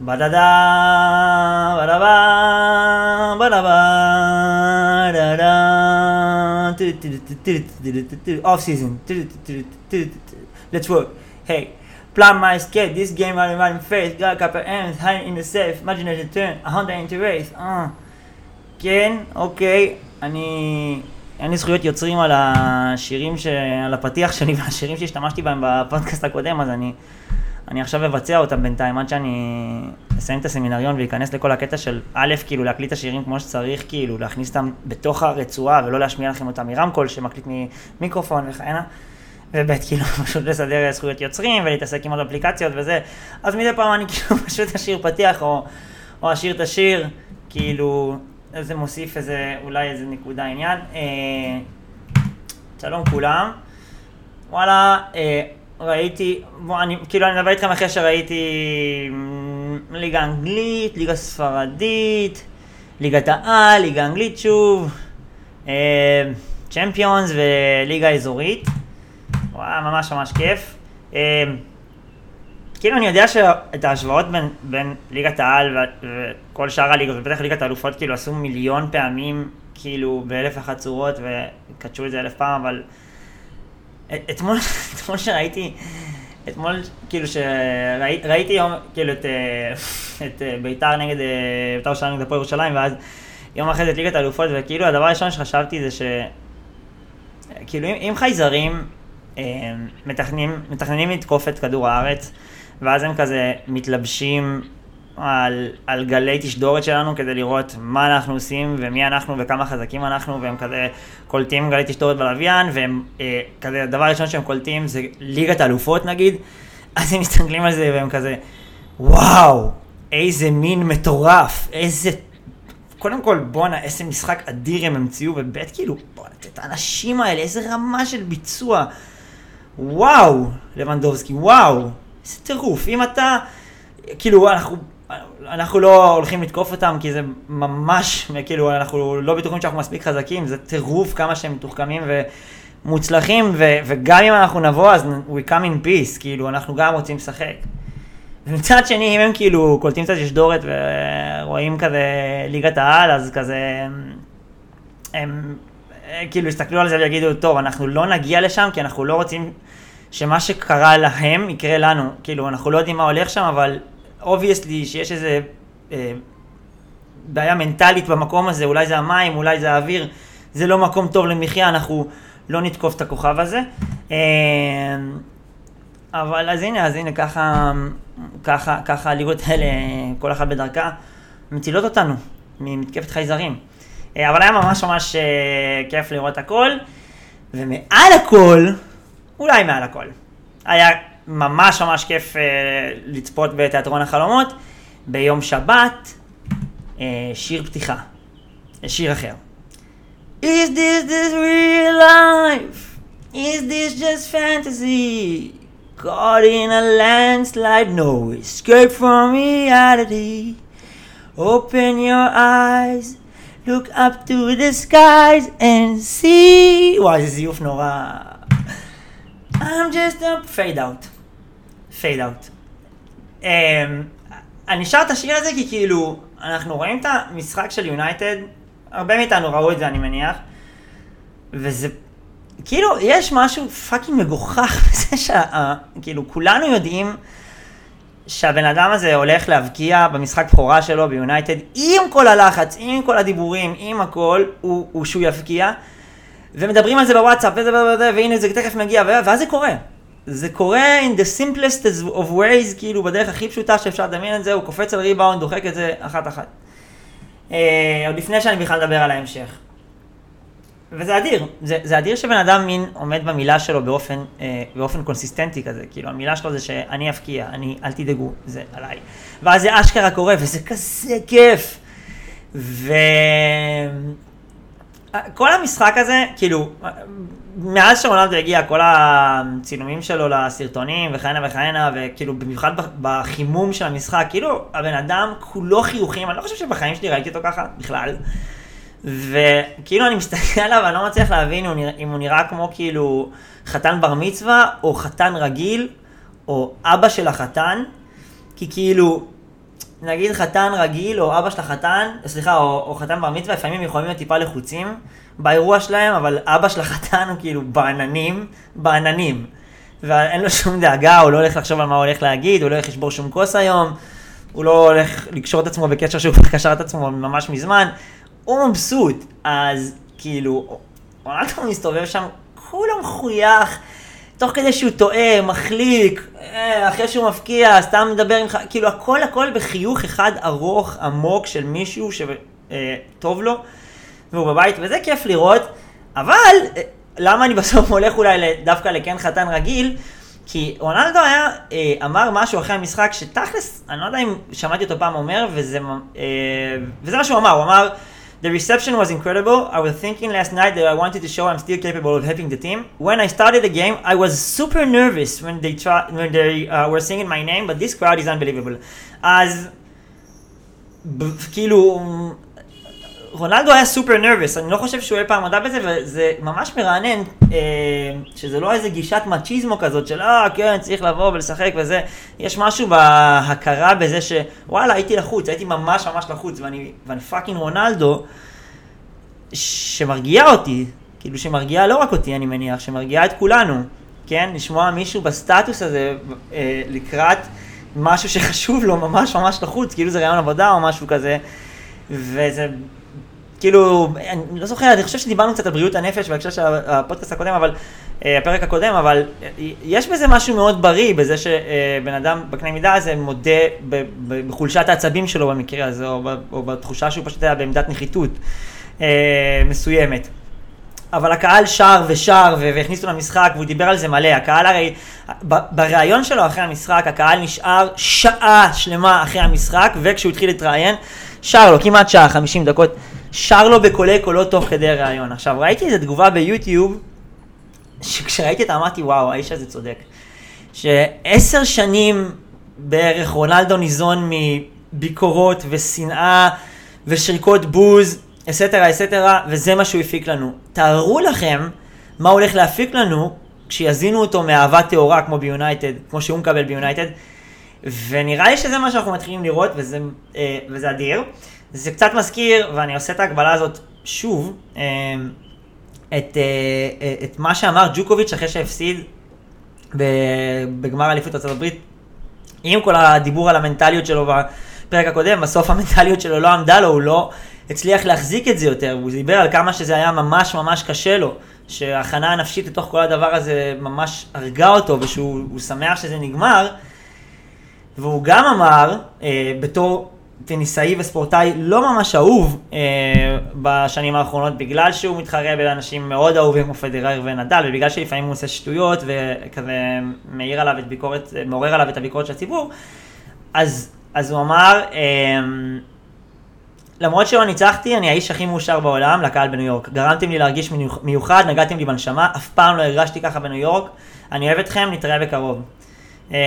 בדדה, בדבה, בדבה, דדה, off season, let's work, hey, plan my escape, this game running running face, got a couple ends, hiding in the safe, imagination turn, a Honda into race, אה, כן, אוקיי, אני, אין לי זכויות יוצרים על השירים, ש... על הפתיח שלי והשירים שהשתמשתי בהם בפודקאסט הקודם, אז אני... אני עכשיו אבצע אותם בינתיים עד שאני אסיים את הסמינריון ואכנס לכל הקטע של א', כאילו להקליט את השירים כמו שצריך, כאילו להכניס אותם בתוך הרצועה ולא להשמיע לכם אותם מרמקול שמקליט ממיקרופון וכהנה. וב' כאילו פשוט לסדר זכויות יוצרים ולהתעסק עם עוד אפליקציות וזה. אז מדי פעם אני כאילו פשוט אשיר פתיח או, או אשיר את השיר, כאילו זה מוסיף איזה, אולי איזה נקודה עניין. אה, שלום כולם. וואלה, אה, ראיתי, בוא, אני, כאילו אני מדבר איתכם אחרי שראיתי ליגה אנגלית, ליגה ספרדית, ליגת העל, ליגה אנגלית שוב, אה, צ'מפיונס וליגה אזורית. וואו, ממש ממש כיף. אה, כאילו אני יודע שאת ההשוואות בין, בין ליגת העל וכל שאר הליגות, ובטח ליגת האלופות, כאילו עשו מיליון פעמים, כאילו באלף אחת צורות, וקדשו את זה אלף פעם, אבל אתמול, אתמול שראיתי, אתמול כאילו שראיתי יום, כאילו את, את ביתר נגד, ביתר ירושלים נגד הפועל ירושלים, ואז יום אחרי זה את ליגת האלופות, וכאילו הדבר הראשון שחשבתי זה ש... כאילו אם, אם חייזרים מתכננים, מתכננים לתקוף את כדור הארץ, ואז הם כזה מתלבשים על, על גלי תשדורת שלנו כדי לראות מה אנחנו עושים ומי אנחנו וכמה חזקים אנחנו, והם כזה קולטים גלי תשדורת בלוויין, והם אה, כזה, הדבר הראשון שהם קולטים זה ליגת אלופות נגיד, אז הם מסתכלים על זה והם כזה, וואו, איזה מין מטורף, איזה... קודם כל, בואנה, איזה משחק אדיר הם המציאו, וב' כאילו, בואנה, את האנשים האלה, איזה רמה של ביצוע. וואו, לבנדובסקי, וואו, איזה טירוף. אם אתה, כאילו, אנחנו אנחנו לא הולכים לתקוף אותם כי זה ממש, כאילו אנחנו לא בטוחים שאנחנו מספיק חזקים, זה טירוף כמה שהם מתוחכמים ומוצלחים, ו- וגם אם אנחנו נבוא אז we come in peace, כאילו אנחנו גם רוצים לשחק. ומצד שני, אם הם כאילו קולטים קצת ששדורת ורואים כזה ליגת העל, אז כזה הם, הם כאילו יסתכלו על זה ויגידו, טוב, אנחנו לא נגיע לשם כי אנחנו לא רוצים שמה שקרה להם יקרה לנו. כאילו, אנחנו לא יודעים מה הולך שם, אבל obviously שיש איזה אה, בעיה מנטלית במקום הזה, אולי זה המים, אולי זה האוויר, זה לא מקום טוב למחיה, אנחנו לא נתקוף את הכוכב הזה. אה, אבל אז הנה, אז הנה, ככה, ככה, ככה הליגות האלה, כל אחת בדרכה, מצילות אותנו ממתקפת חייזרים. אה, אבל היה ממש ממש אה, כיף לראות הכל, ומעל הכל, אולי מעל הכל, היה ממש ממש כיף uh, לצפות בתיאטרון החלומות. ביום שבת, uh, שיר פתיחה, שיר אחר. Is this this real life? Is this just fantasy? Caught in a landslide, no escape from reality. Open your eyes, look up to the skies and see... וואי, זה זיוף נורא. I'm just a fade out. fade out. um, אני שר את השיר הזה כי כאילו, אנחנו רואים את המשחק של יונייטד, הרבה מאיתנו ראו את זה אני מניח, וזה, כאילו, יש משהו fucking מגוחך בזה שכאילו, כולנו יודעים שהבן אדם הזה הולך להבקיע במשחק בכורה שלו ביונייטד, עם כל הלחץ, עם כל הדיבורים, עם הכל, הוא, הוא שהוא יבקיע, ומדברים על זה בוואטסאפ, וזה וזה, והנה זה תכף מגיע, ואז זה קורה. זה קורה in the simplest of ways, כאילו בדרך הכי פשוטה שאפשר לדמיין את זה, הוא קופץ על ריבאונד, דוחק את זה אחת אחת. אה, עוד לפני שאני בכלל אדבר על ההמשך. וזה אדיר, זה, זה אדיר שבן אדם מין עומד במילה שלו באופן, אה, באופן consistent־י כזה, כאילו המילה שלו זה שאני אבקיע, אני, אל תדאגו, זה עליי. ואז זה אשכרה קורה, וזה כזה כיף. ו... כל המשחק הזה, כאילו, מאז שרונלדו הגיע, כל הצילומים שלו לסרטונים וכהנה וכהנה, וכאילו במיוחד בחימום של המשחק, כאילו הבן אדם כולו חיוכים, אני לא חושב שבחיים שלי ראיתי אותו ככה בכלל. וכאילו אני מסתכל עליו, אני לא מצליח להבין אם הוא נראה כמו כאילו חתן בר מצווה, או חתן רגיל, או אבא של החתן, כי כאילו, נגיד חתן רגיל, או אבא של החתן, סליחה, או, או חתן בר מצווה, לפעמים יכולים להיות טיפה לחוצים באירוע שלהם, אבל אבא של החתן הוא כאילו בעננים, בעננים. ואין לו שום דאגה, הוא לא הולך לחשוב על מה הוא הולך להגיד, הוא לא הולך לשבור שום כוס היום, הוא לא הולך לקשור את עצמו בקשר שהוא קשר את עצמו ממש מזמן, הוא מבסוט. אז כאילו, רונלדו מסתובב שם, כולו מחוייך. תוך כדי שהוא טועה, מחליק, אה, אחרי שהוא מפקיע, סתם מדבר עם... כאילו הכל הכל בחיוך אחד ארוך, עמוק של מישהו שטוב לו, והוא בבית, וזה כיף לראות, אבל אה, למה אני בסוף הולך אולי דווקא לכן חתן רגיל? כי רונלדו היה, אה, אמר משהו אחרי המשחק שתכלס, אני לא יודע אם שמעתי אותו פעם אומר, וזה, וזה מה שהוא אמר, הוא אמר, The reception was incredible. I was thinking last night that I wanted to show I'm still capable of helping the team. When I started the game, I was super nervous when they try, when they uh, were singing my name, but this crowd is unbelievable. אז כאילו, רונלדו היה super nervous, אני לא חושב שהוא אי פעם הודה בזה, וזה ממש מרענן, אה, שזה לא איזה גישת מצ'יזמו כזאת של אה, כן, צריך לבוא ולשחק וזה, יש משהו בהכרה בזה שוואלה, הייתי לחוץ, הייתי ממש ממש לחוץ, ואני, ואני fucking רונלדו, שמרגיע אותי, כאילו שמרגיעה לא רק אותי, אני מניח, שמרגיעה את כולנו, כן? לשמוע מישהו בסטטוס הזה אה, לקראת משהו שחשוב לו ממש ממש לחוץ, כאילו זה רעיון עבודה או משהו כזה. וזה כאילו, אני לא זוכר, אני חושב שדיברנו קצת על בריאות הנפש בהקשר של הפודקאסט הקודם, אבל, אה, הפרק הקודם, אבל אה, יש בזה משהו מאוד בריא, בזה שבן אדם בקנה מידה הזה מודה בחולשת העצבים שלו במקרה הזה, או, או בתחושה שהוא פשוט היה בעמדת נחיתות אה, מסוימת. אבל הקהל שר ושר והכניסו למשחק והוא דיבר על זה מלא, הקהל הרי, בריאיון שלו אחרי המשחק, הקהל נשאר שעה שלמה אחרי המשחק, וכשהוא התחיל להתראיין, שר לו כמעט שעה, 50 דקות. שר לו בקולי קולות תוך כדי ראיון. עכשיו, ראיתי איזו תגובה ביוטיוב, שכשראיתי אותה אמרתי, וואו, האיש הזה צודק. שעשר שנים בערך רונלדו ניזון מביקורות ושנאה ושריקות בוז, אסתרה אסתרה, וזה מה שהוא הפיק לנו. תארו לכם מה הולך להפיק לנו כשיזינו אותו מאהבה טהורה כמו ביונייטד, כמו שהוא מקבל ביונייטד, ונראה לי שזה מה שאנחנו מתחילים לראות, וזה, אה, וזה אדיר. זה קצת מזכיר, ואני עושה את ההקבלה הזאת שוב, אה, את, אה, את מה שאמר ג'וקוביץ' אחרי שהפסיד בגמר אליפות ארצות הברית, עם כל הדיבור על המנטליות שלו בפרק הקודם, בסוף המנטליות שלו לא עמדה לו, הוא לא הצליח להחזיק את זה יותר, הוא דיבר על כמה שזה היה ממש ממש קשה לו, שההכנה הנפשית לתוך כל הדבר הזה ממש הרגה אותו, ושהוא שמח שזה נגמר, והוא גם אמר, אה, בתור טניסאי וספורטאי לא ממש אהוב אה, בשנים האחרונות, בגלל שהוא מתחרה באנשים מאוד אהובים כמו פדרר ונדל, ובגלל שלפעמים הוא עושה שטויות וכזה מעיר עליו את ביקורת, מעורר עליו את הביקורת של הציבור, אז, אז הוא אמר, אה, למרות שלא ניצחתי, אני האיש הכי מאושר בעולם לקהל בניו יורק. גרמתם לי להרגיש מיוחד, נגעתם לי בנשמה, אף פעם לא הרגשתי ככה בניו יורק. אני אוהב אתכם, נתראה בקרוב. אה,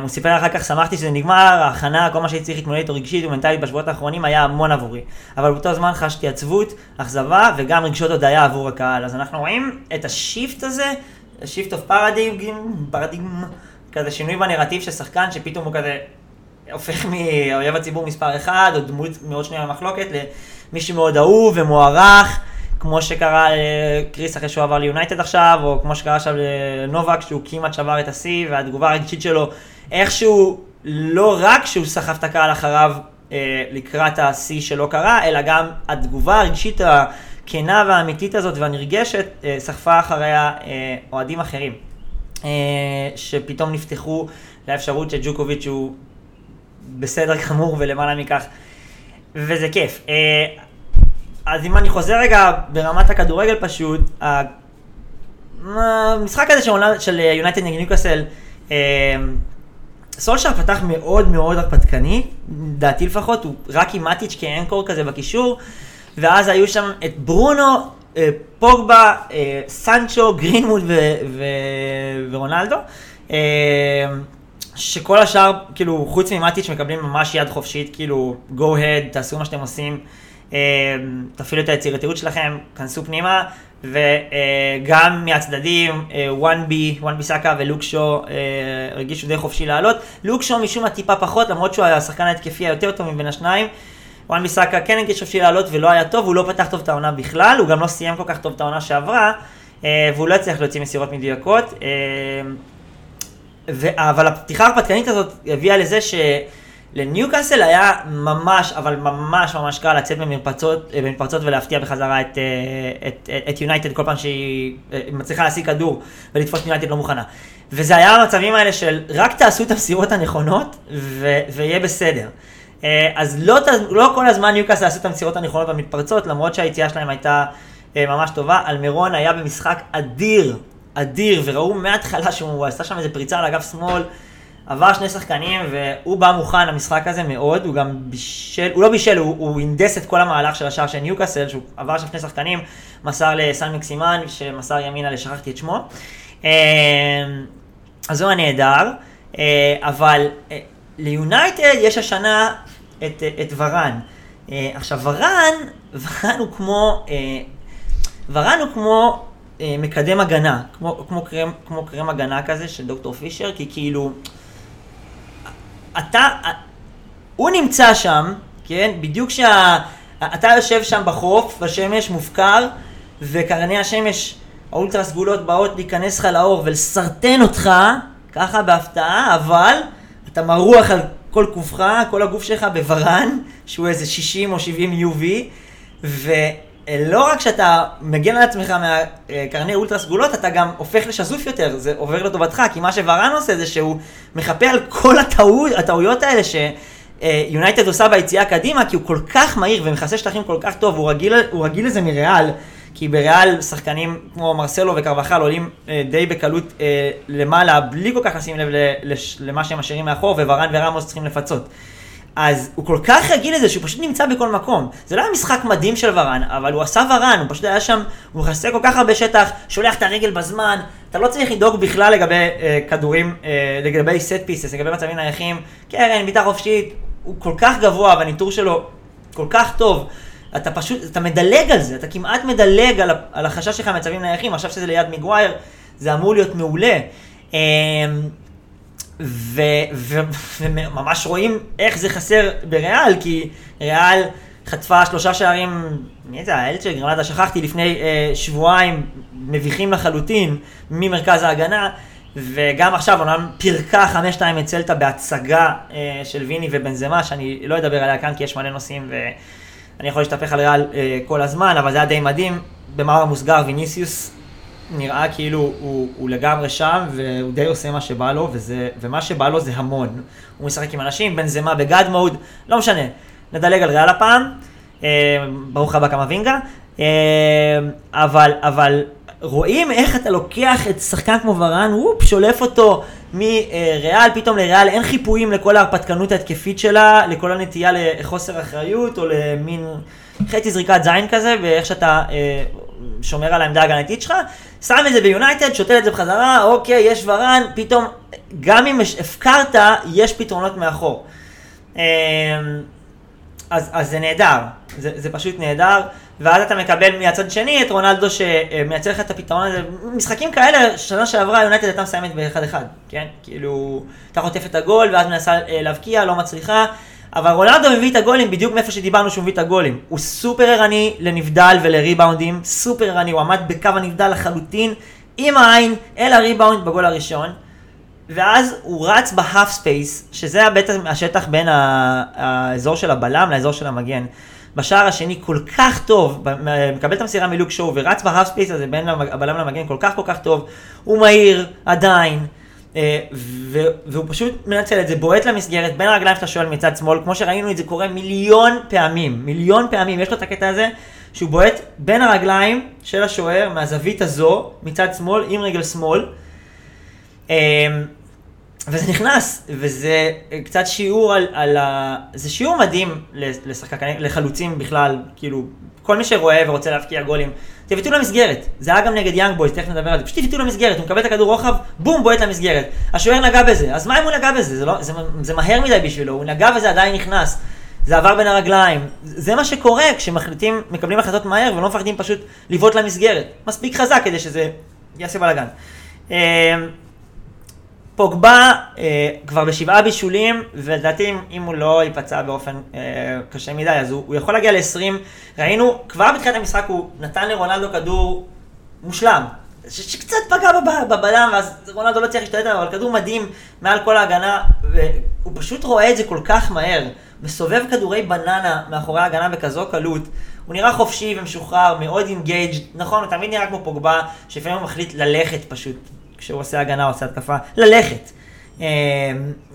הוא סיפר אחר כך, שמחתי שזה נגמר, ההכנה, כל מה צריך להתמודד איתו רגשית ומנטלית בשבועות האחרונים היה המון עבורי. אבל באותו זמן חשתי עצבות, אכזבה וגם רגשות הודיה עבור הקהל. אז אנחנו רואים את השיפט הזה, ה shift of paradigm, paradigm, כזה שינוי בנרטיב של שחקן שפתאום הוא כזה הופך מאויב הציבור מספר אחד, או דמות מאוד שנויה במחלוקת, למי שמאוד אהוב ומוערך. כמו שקרה לקריס אחרי שהוא עבר ליונייטד עכשיו, או כמו שקרה עכשיו לנובק, שהוא כמעט שבר את השיא, והתגובה הרגשית שלו, איכשהו, לא רק שהוא סחף את הקהל אחריו אה, לקראת השיא שלא קרה, אלא גם התגובה הרגשית הכנה והאמיתית הזאת והנרגשת, אה, סחפה אחריה אה, אוהדים אחרים, אה, שפתאום נפתחו לאפשרות שג'וקוביץ' הוא בסדר גמור ולמעלה מכך, וזה כיף. אה, אז אם אני חוזר רגע ברמת הכדורגל פשוט, המשחק הזה של יונייטד נגד ניוקאסל, אה, סולשר פתח מאוד מאוד הרפתקני, דעתי לפחות, הוא רק עם מאטיץ' כאנקור כזה בקישור, ואז היו שם את ברונו, אה, פוגבה, אה, סנצ'ו, גרינמוד ורונלדו. שכל השאר, כאילו, חוץ ממטיץ' מקבלים ממש יד חופשית, כאילו, go ahead, תעשו מה שאתם עושים. אמ, תפעילו את היצירתיות שלכם, כנסו פנימה, וגם מהצדדים, וואן בי, וואן בי סאקה ולוק שו הרגישו די חופשי לעלות. לוק שו משום מה טיפה פחות, למרות שהוא השחקן ההתקפי היותר טוב מבין השניים. וואן בי סאקה כן הרגיש חופשי לעלות ולא היה טוב, הוא לא פתח טוב את העונה בכלל, הוא גם לא סיים כל כך טוב את העונה שעברה, והוא לא הצליח להוציא מסירות מדויקות. ו- אבל הפתיחה ההרפתקנית הזאת הביאה לזה שלניוקאסל היה ממש, אבל ממש ממש קל לצאת במרפצות, במרפצות ולהפתיע בחזרה את, אה, את, את יונייטד כל פעם שהיא אה, מצליחה להשיג כדור ולתפוס יונייטד לא מוכנה. וזה היה המצבים האלה של רק תעשו את המסירות הנכונות ו- ויהיה בסדר. אה, אז לא, לא כל הזמן ניוקאסל עשו את המסירות הנכונות במתפרצות, למרות שהיציאה שלהם הייתה ממש טובה. אלמירון היה במשחק אדיר אדיר, וראו מההתחלה שהוא עשה שם איזה פריצה על אגף שמאל, עבר שני שחקנים, והוא בא מוכן למשחק הזה מאוד, הוא גם בישל, הוא לא בישל, הוא, הוא הנדס את כל המהלך של השער של ניוקאסל, שהוא עבר שם שני שחקנים, מסר לסן מקסימן, שמסר ימינה לשכחתי את שמו. אה, אז הוא הנהדר, אה, אבל אה, ליונייטד יש השנה את, את ורן. עכשיו ורן, ורן הוא כמו, ורן הוא כמו מקדם הגנה, כמו, כמו, קרם, כמו קרם הגנה כזה של דוקטור פישר, כי כאילו, אתה, הוא נמצא שם, כן, בדיוק שה... אתה יושב שם בחוף, בשמש, מופקר, וקרני השמש, האולטרה סגולות באות להיכנס לך לאור ולסרטן אותך, ככה בהפתעה, אבל אתה מרוח על כל גופך, כל הגוף שלך בוורן, שהוא איזה 60 או 70 UV, ו... לא רק שאתה מגן על עצמך מהקרני אולטרה סגולות, אתה גם הופך לשזוף יותר, זה עובר לטובתך, כי מה שוורן עושה זה שהוא מכפה על כל הטעו, הטעויות האלה שיונייטד עושה ביציאה קדימה, כי הוא כל כך מהיר ומכסה שטחים כל כך טוב, הוא רגיל, הוא רגיל לזה מריאל, כי בריאל שחקנים כמו מרסלו וקרבחל עולים אה, די בקלות אה, למעלה, בלי כל כך לשים לב למה שהם משאירים מאחור, וורן ורמוס צריכים לפצות. אז הוא כל כך רגיל לזה שהוא פשוט נמצא בכל מקום. זה לא היה משחק מדהים של ורן, אבל הוא עשה ורן, הוא פשוט היה שם, הוא מכסה כל כך הרבה שטח, שולח את הרגל בזמן, אתה לא צריך לדאוג בכלל לגבי אה, כדורים, אה, לגבי סט פיסס, לגבי מצבים נייחים. קרן, בעיטה חופשית, הוא כל כך גבוה והניטור שלו כל כך טוב. אתה פשוט, אתה מדלג על זה, אתה כמעט מדלג על, על החשש שלך ממצבים נייחים, עכשיו שזה ליד מגווייר, זה אמור להיות מעולה. אה, וממש רואים איך זה חסר בריאל, כי ריאל חטפה שלושה שערים, מי זה, הילד של גרנדה, שכחתי, לפני אה, שבועיים, מביכים לחלוטין, ממרכז ההגנה, וגם עכשיו, אומנם פירקה 5-2 את צלטה בהצגה אה, של ויני ובנזמה, שאני לא אדבר עליה כאן כי יש מלא נושאים ואני יכול להשתפך על ריאל אה, כל הזמן, אבל זה היה די מדהים. במאמר מוסגר, ויניסיוס נראה כאילו הוא, הוא לגמרי שם, והוא די עושה מה שבא לו, וזה, ומה שבא לו זה המון. הוא משחק עם אנשים, בן זמה בגאד מוד, לא משנה. נדלג על ריאל הפעם, אה, ברוך הבא קמבינגה, אה, אבל, אבל רואים איך אתה לוקח את שחקן כמו ורן, וופ, שולף אותו מריאל, פתאום לריאל אין חיפויים לכל ההרפתקנות ההתקפית שלה, לכל הנטייה לחוסר אחריות, או למין חצי זריקת זין כזה, ואיך שאתה אה, שומר על העמדה ההגנתית שלך, שם את זה ביונייטד, שותל את זה בחזרה, אוקיי, יש ורן, פתאום, גם אם הפקרת, יש פתרונות מאחור. אמ, אז, אז זה נהדר, זה, זה פשוט נהדר, ואז אתה מקבל מהצד שני את רונלדו שמייצר לך את הפתרון הזה. משחקים כאלה, שנה שעברה יונייטד הייתה מסיימת ב-1-1, כן? כאילו, אתה חוטף את הגול ואז מנסה אה, להבקיע, לא מצליחה. אבל רונלדו מביא את הגולים בדיוק מאיפה שדיברנו שהוא מביא את הגולים. הוא סופר ערני לנבדל ולריבאונדים, סופר ערני, הוא עמד בקו הנבדל לחלוטין, עם העין אל הריבאונד בגול הראשון, ואז הוא רץ ב half space, שזה בעצם השטח בין האזור של הבלם לאזור של המגן. בשער השני כל כך טוב, מקבל את המסירה מלוק שואו ורץ ב half space הזה בין הבלם למגן כל כך כל כך טוב, הוא מהיר עדיין, והוא פשוט מנצל את זה, בועט למסגרת, בין הרגליים שאתה שואל מצד שמאל, כמו שראינו את זה קורה מיליון פעמים, מיליון פעמים, יש לו את הקטע הזה, שהוא בועט בין הרגליים של השוער, מהזווית הזו, מצד שמאל, עם רגל שמאל. אה, וזה נכנס, וזה קצת שיעור על, על ה... זה שיעור מדהים לשחקנים, לחלוצים בכלל, כאילו, כל מי שרואה ורוצה להבקיע גולים, תבעטו למסגרת. זה היה גם נגד יאנג בויז, תכף נדבר על זה. פשוט תבעטו למסגרת, הוא מקבל את הכדור רוחב, בום, בועט למסגרת. השוער נגע בזה, אז מה אם הוא נגע בזה? זה, לא, זה, זה מהר מדי בשבילו, הוא נגע וזה עדיין נכנס. זה עבר בין הרגליים. זה מה שקורה כשמחליטים, מקבלים החלטות מהר ולא מפחדים פשוט לבעוט למסגרת. מספיק חזק כדי שזה יעשה בלאגן. פוגבה אה, כבר בשבעה בישולים, ולדעתי אם הוא לא ייפצע באופן אה, קשה מדי, אז הוא, הוא יכול להגיע ל-20. ראינו, כבר בתחילת המשחק הוא נתן לרונלדו כדור מושלם, ש- שקצת פגע בב- בבלם, ואז רונלדו לא צריך להשתלט עליו, אבל כדור מדהים מעל כל ההגנה, והוא פשוט רואה את זה כל כך מהר. מסובב כדורי בננה מאחורי ההגנה בכזו קלות. הוא נראה חופשי ומשוחרר, מאוד אינגייג', נכון, הוא תמיד נראה כמו פוגבה, שלפעמים הוא מחליט ללכת פשוט, כשהוא עושה הגנה או עושה התקפה, ללכת. אה,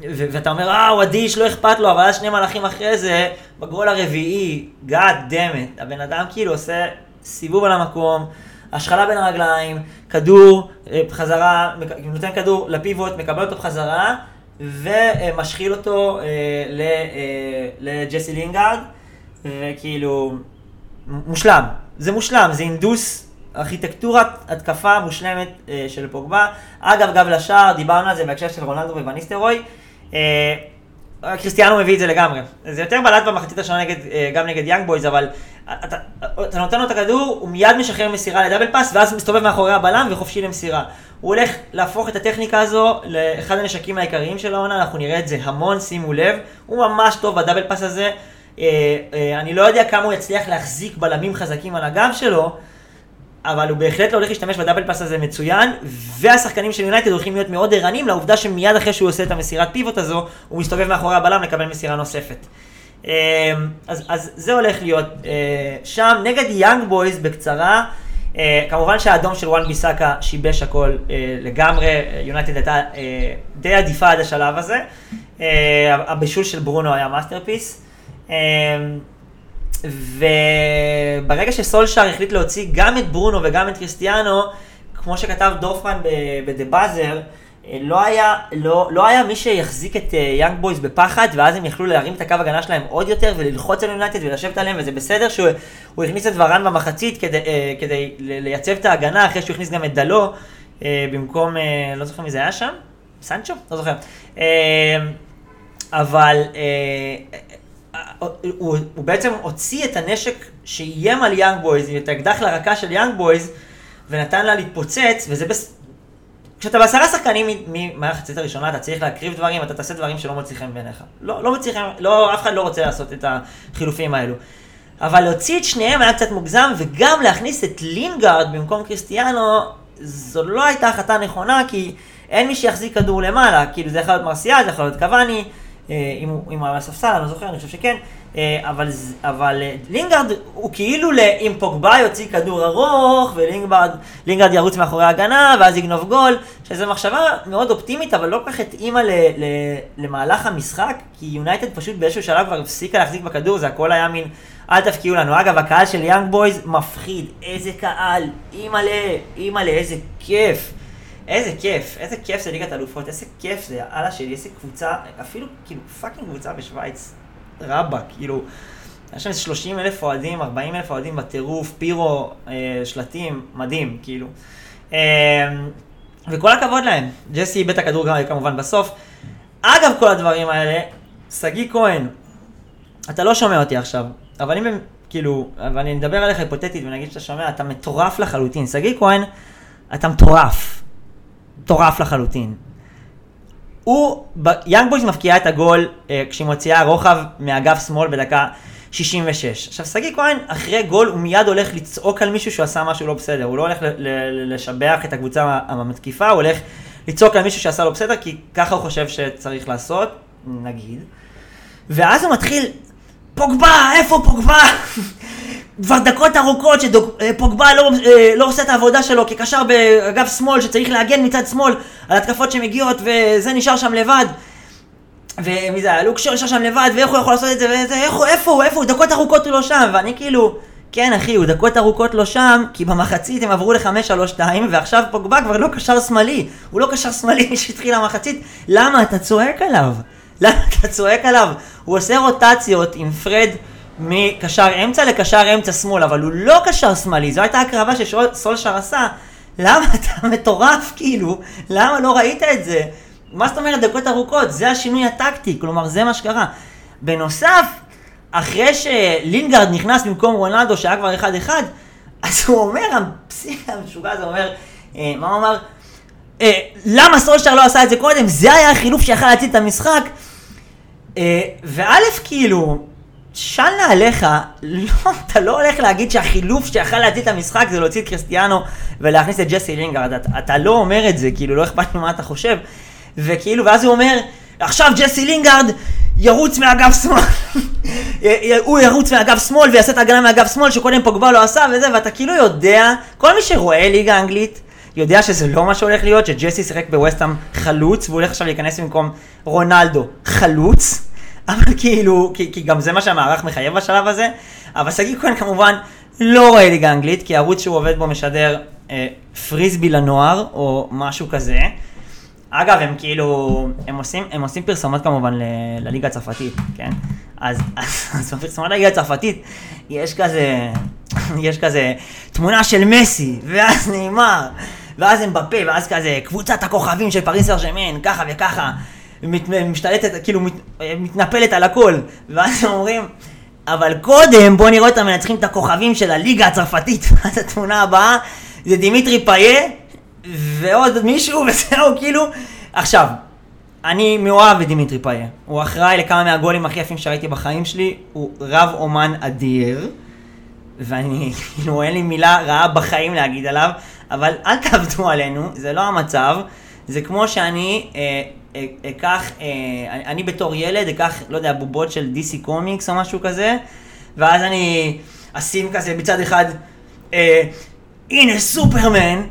ואתה אומר, אה, הוא אדיש, לא אכפת לו, אבל אז שני מלאכים אחרי זה, בגול הרביעי, God damn it, הבן אדם כאילו עושה סיבוב על המקום, השחלה בין הרגליים, כדור, אה, חזרה, נותן כדור לפיבוט, מקבל אותו בחזרה, ומשחיל אותו אה, לג'סי לינגארד, וכאילו, מושלם, זה מושלם, זה אינדוס, ארכיטקטורת התקפה מושלמת אה, של פוגבה. אגב, גב לשער, דיברנו על זה בהקשר של רונלדו וואן ניסטלרוי. אה, קריסטיאנו מביא את זה לגמרי. זה יותר בלט במחצית השנה נגד, אה, גם נגד יאנג בויז, אבל אתה, אתה נותן לו את הכדור, הוא מיד משחרר מסירה ל double pass, ואז מסתובב מאחורי הבלם וחופשי למסירה. הוא הולך להפוך את הטכניקה הזו לאחד הנשקים העיקריים של העונה, אנחנו נראה את זה המון, שימו לב. הוא ממש טוב ב double pass הזה. אה, אה, אני לא יודע כמה הוא יצליח להחזיק בלמים חזקים על הגב שלו, אבל הוא בהחלט לא הולך להשתמש ב double pass הזה מצוין, והשחקנים של יונייטד הולכים להיות מאוד ערניים לעובדה שמיד אחרי שהוא עושה את המסירת פיבוט הזו, הוא מסתובב מאחורי הבלם לקבל מסירה נוספת. אה, אז, אז זה הולך להיות אה, שם. נגד יאנג בויז בקצרה, אה, כמובן שהאדום של וואן ביסאקה שיבש הכל אה, לגמרי, יונייטד הייתה די עדיפה עד השלב הזה. הבישול של ברונו היה masterpiece. אה, וברגע שסולשאר החליט להוציא גם את ברונו וגם את קריסטיאנו, כמו שכתב דורפמן ב"דה באזר", לא היה, לא, לא היה מי שיחזיק את יאנג uh, בויז בפחד, ואז הם יכלו להרים את הקו הגנה שלהם עוד יותר וללחוץ על יונייטד ולשבת עליהם, וזה בסדר שהוא הכניס את ורן במחצית כדי, uh, כדי לייצב את ההגנה, אחרי שהוא הכניס גם את דלו, במקום, לא זוכר מי זה היה שם? סנצ'ו? לא זוכר. אבל הוא, הוא בעצם הוציא את הנשק שאיים על יאנג בויז, את האקדח לרקה של יאנג בויז, ונתן לה להתפוצץ, וזה בס... כשאתה בעשרה שחקנים מהמחצית הראשונה, אתה צריך להקריב דברים, אתה תעשה דברים שלא מוצאים חן בעיניך. לא, לא חן, לא, אף אחד לא רוצה לעשות את החילופים האלו. אבל להוציא את שניהם היה קצת מוגזם, וגם להכניס את לינגארד במקום קריסטיאנו, זו לא הייתה החלטה נכונה, כי אין מי שיחזיק כדור למעלה, כאילו זה יכול להיות מרסיאל, זה יכול להיות קוואני, אם הוא היה על הספסל, אני לא זוכר, אני חושב שכן, אבל, אבל לינגארד הוא כאילו אם פוגבה יוציא כדור ארוך, ולינגארד ירוץ מאחורי ההגנה, ואז יגנוב גול, שזו מחשבה מאוד אופטימית, אבל לא כל כך התאימה למהלך המשחק, כי יונייטד פשוט באיזשהו שלב כבר הפסיקה להחזיק בכדור, זה הכל היה מין, אל תבקיעו לנו. אגב, הקהל של יאנג בויז מפחיד, איזה קהל, אימא'לה, אימא'לה, איזה כיף. איזה כיף, איזה כיף זה ליגת אלופות, איזה כיף זה, יא אללה שלי, איזה קבוצה, אפילו כאילו fucking קבוצה בשוויץ, רבאק, כאילו, יש שם 30 אלף אוהדים, 40 אלף אוהדים בטירוף, pyro, אה, שלטים, מדהים, כאילו. אה, וכל הכבוד להם, ג'סי איבד את הכדור גם כמובן בסוף. אגב כל הדברים האלה, שגיא כהן, אתה לא שומע אותי עכשיו, אבל אם הם, כאילו, אבל אני מדבר עליך היפותטית ונגיד שאתה שומע, אתה מטורף לחלוטין. שגיא כהן, אתה מטורף. מטורף לחלוטין. הוא, יאנג בויז מפקיעה את הגול אה, כשהיא מוציאה רוחב מאגף שמאל בדקה 66. עכשיו, שגיא כהן, אחרי גול, הוא מיד הולך לצעוק על מישהו שהוא עשה משהו לא בסדר. הוא לא הולך לשבח את הקבוצה המתקיפה, הוא הולך לצעוק על מישהו שעשה לא בסדר, כי ככה הוא חושב שצריך לעשות, נגיד. ואז הוא מתחיל, פוגבה, איפה פוגבה? כבר דקות ארוכות שפוגבה לא, לא עושה את העבודה שלו כקשר באגף שמאל שצריך להגן מצד שמאל על התקפות שמגיעות וזה נשאר שם לבד. ומי זה היה? לוקשור נשאר שם לבד ואיך הוא יכול לעשות את זה? ואיזה, איפה, איפה הוא, איפה הוא, דקות ארוכות הוא לא שם. ואני כאילו, כן אחי, הוא דקות ארוכות לא שם כי במחצית הם עברו ל-5-3-2 ועכשיו פוגבה כבר לא קשר שמאלי. הוא לא קשר שמאלי שהתחיל המחצית. למה אתה צועק עליו? למה אתה צועק עליו? הוא עושה רוטציות עם פרד מקשר אמצע לקשר אמצע שמאל, אבל הוא לא קשר שמאלי, זו הייתה הקרבה שסולשר עשה. למה אתה מטורף כאילו? למה לא ראית את זה? מה זאת אומרת דקות ארוכות? זה השינוי הטקטי, כלומר זה מה שקרה. בנוסף, אחרי שלינגארד נכנס במקום רונלדו שהיה כבר 1-1, אז הוא אומר, הפסיק המשוגע הזה אומר, אה, מה הוא אמר? אה, למה סולשר לא עשה את זה קודם? זה היה החילוף שיכל להציל את המשחק. אה, וא', כאילו, של נעליך, לא, אתה לא הולך להגיד שהחילוף שיכל להציל את המשחק זה להוציא את קריסטיאנו ולהכניס את ג'סי לינגארד, אתה, אתה לא אומר את זה, כאילו, לא אכפת ממה אתה חושב. וכאילו, ואז הוא אומר, עכשיו ג'סי לינגארד ירוץ מאגף שמאל, הוא ירוץ מאגף שמאל ויעשה את ההגנה מאגף שמאל שקודם פוגבה לא עשה וזה, ואתה כאילו יודע, כל מי שרואה ליגה אנגלית, יודע שזה לא מה שהולך להיות, שג'סי שיחק בווסטהאם חלוץ, והוא הולך עכשיו להיכנס במקום רונלדו חלוץ, אבל כאילו, כי, כי גם זה מה שהמערך מחייב בשלב הזה, אבל שגיא כהן כמובן לא רואה ליגה אנגלית, כי הערוץ שהוא עובד בו משדר אה, פריסבי לנוער, או משהו כזה. אגב, הם כאילו, הם עושים, הם עושים פרסומות כמובן ל, לליגה הצרפתית, כן? אז, אז, אז בפרסומות לליגה הצרפתית יש כזה, יש כזה תמונה של מסי, ואז ניימאר, ואז אמבפה, ואז כזה קבוצת הכוכבים של פריז סן ז'רמן, ככה וככה, מת, משתלטת, כאילו מת, מתנפלת על הכל, ואז אומרים, אבל קודם בוא נראה אותם מנצחים את הכוכבים של הליגה הצרפתית, ואז התמונה הבאה זה דימיטרי פאיה ועוד מישהו וזהו, כאילו. עכשיו, אני מאוהב בדימיטרי פאיה. הוא אחראי לכמה מהגולים הכי יפים שראיתי בחיים שלי, הוא רב אומן אדיר, ואני, כאילו, אין לי מילה רעה בחיים להגיד עליו, אבל אל תעבדו עלינו, זה לא המצב. זה כמו שאני אה, אקח, אה, אני, בתור ילד אקח, לא יודע, בובות של DC קומיקס או משהו כזה, ואז אני אשים כזה מצד אחד, אה, הנה סופרמן,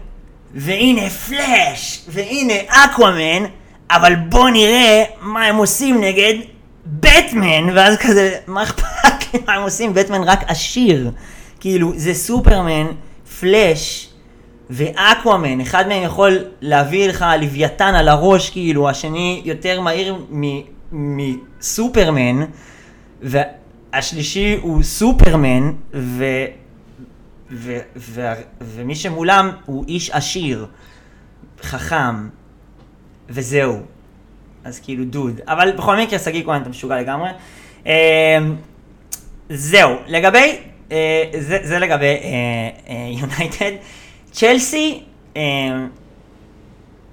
והנה פלאש, והנה אקוואמן, אבל בוא נראה מה הם עושים נגד בטמן, ואז כזה, מה אכפת לי מה הם עושים? בטמן רק עשיר. כאילו, זה סופרמן, פלאש ואקוואמן, אחד מהם יכול להביא לך לוויתן על הראש, כאילו, השני יותר מהיר מסופרמן, והשלישי הוא סופרמן, ו... ו- ו- ומי שמולם הוא איש עשיר, חכם, וזהו. אז כאילו דוד. אבל בכל מקרה, שגיא כהן, אתה משוגע לגמרי. אה, זהו, לגבי, אה, זה, זה לגבי יונייטד. אה, צ'לסי, אה,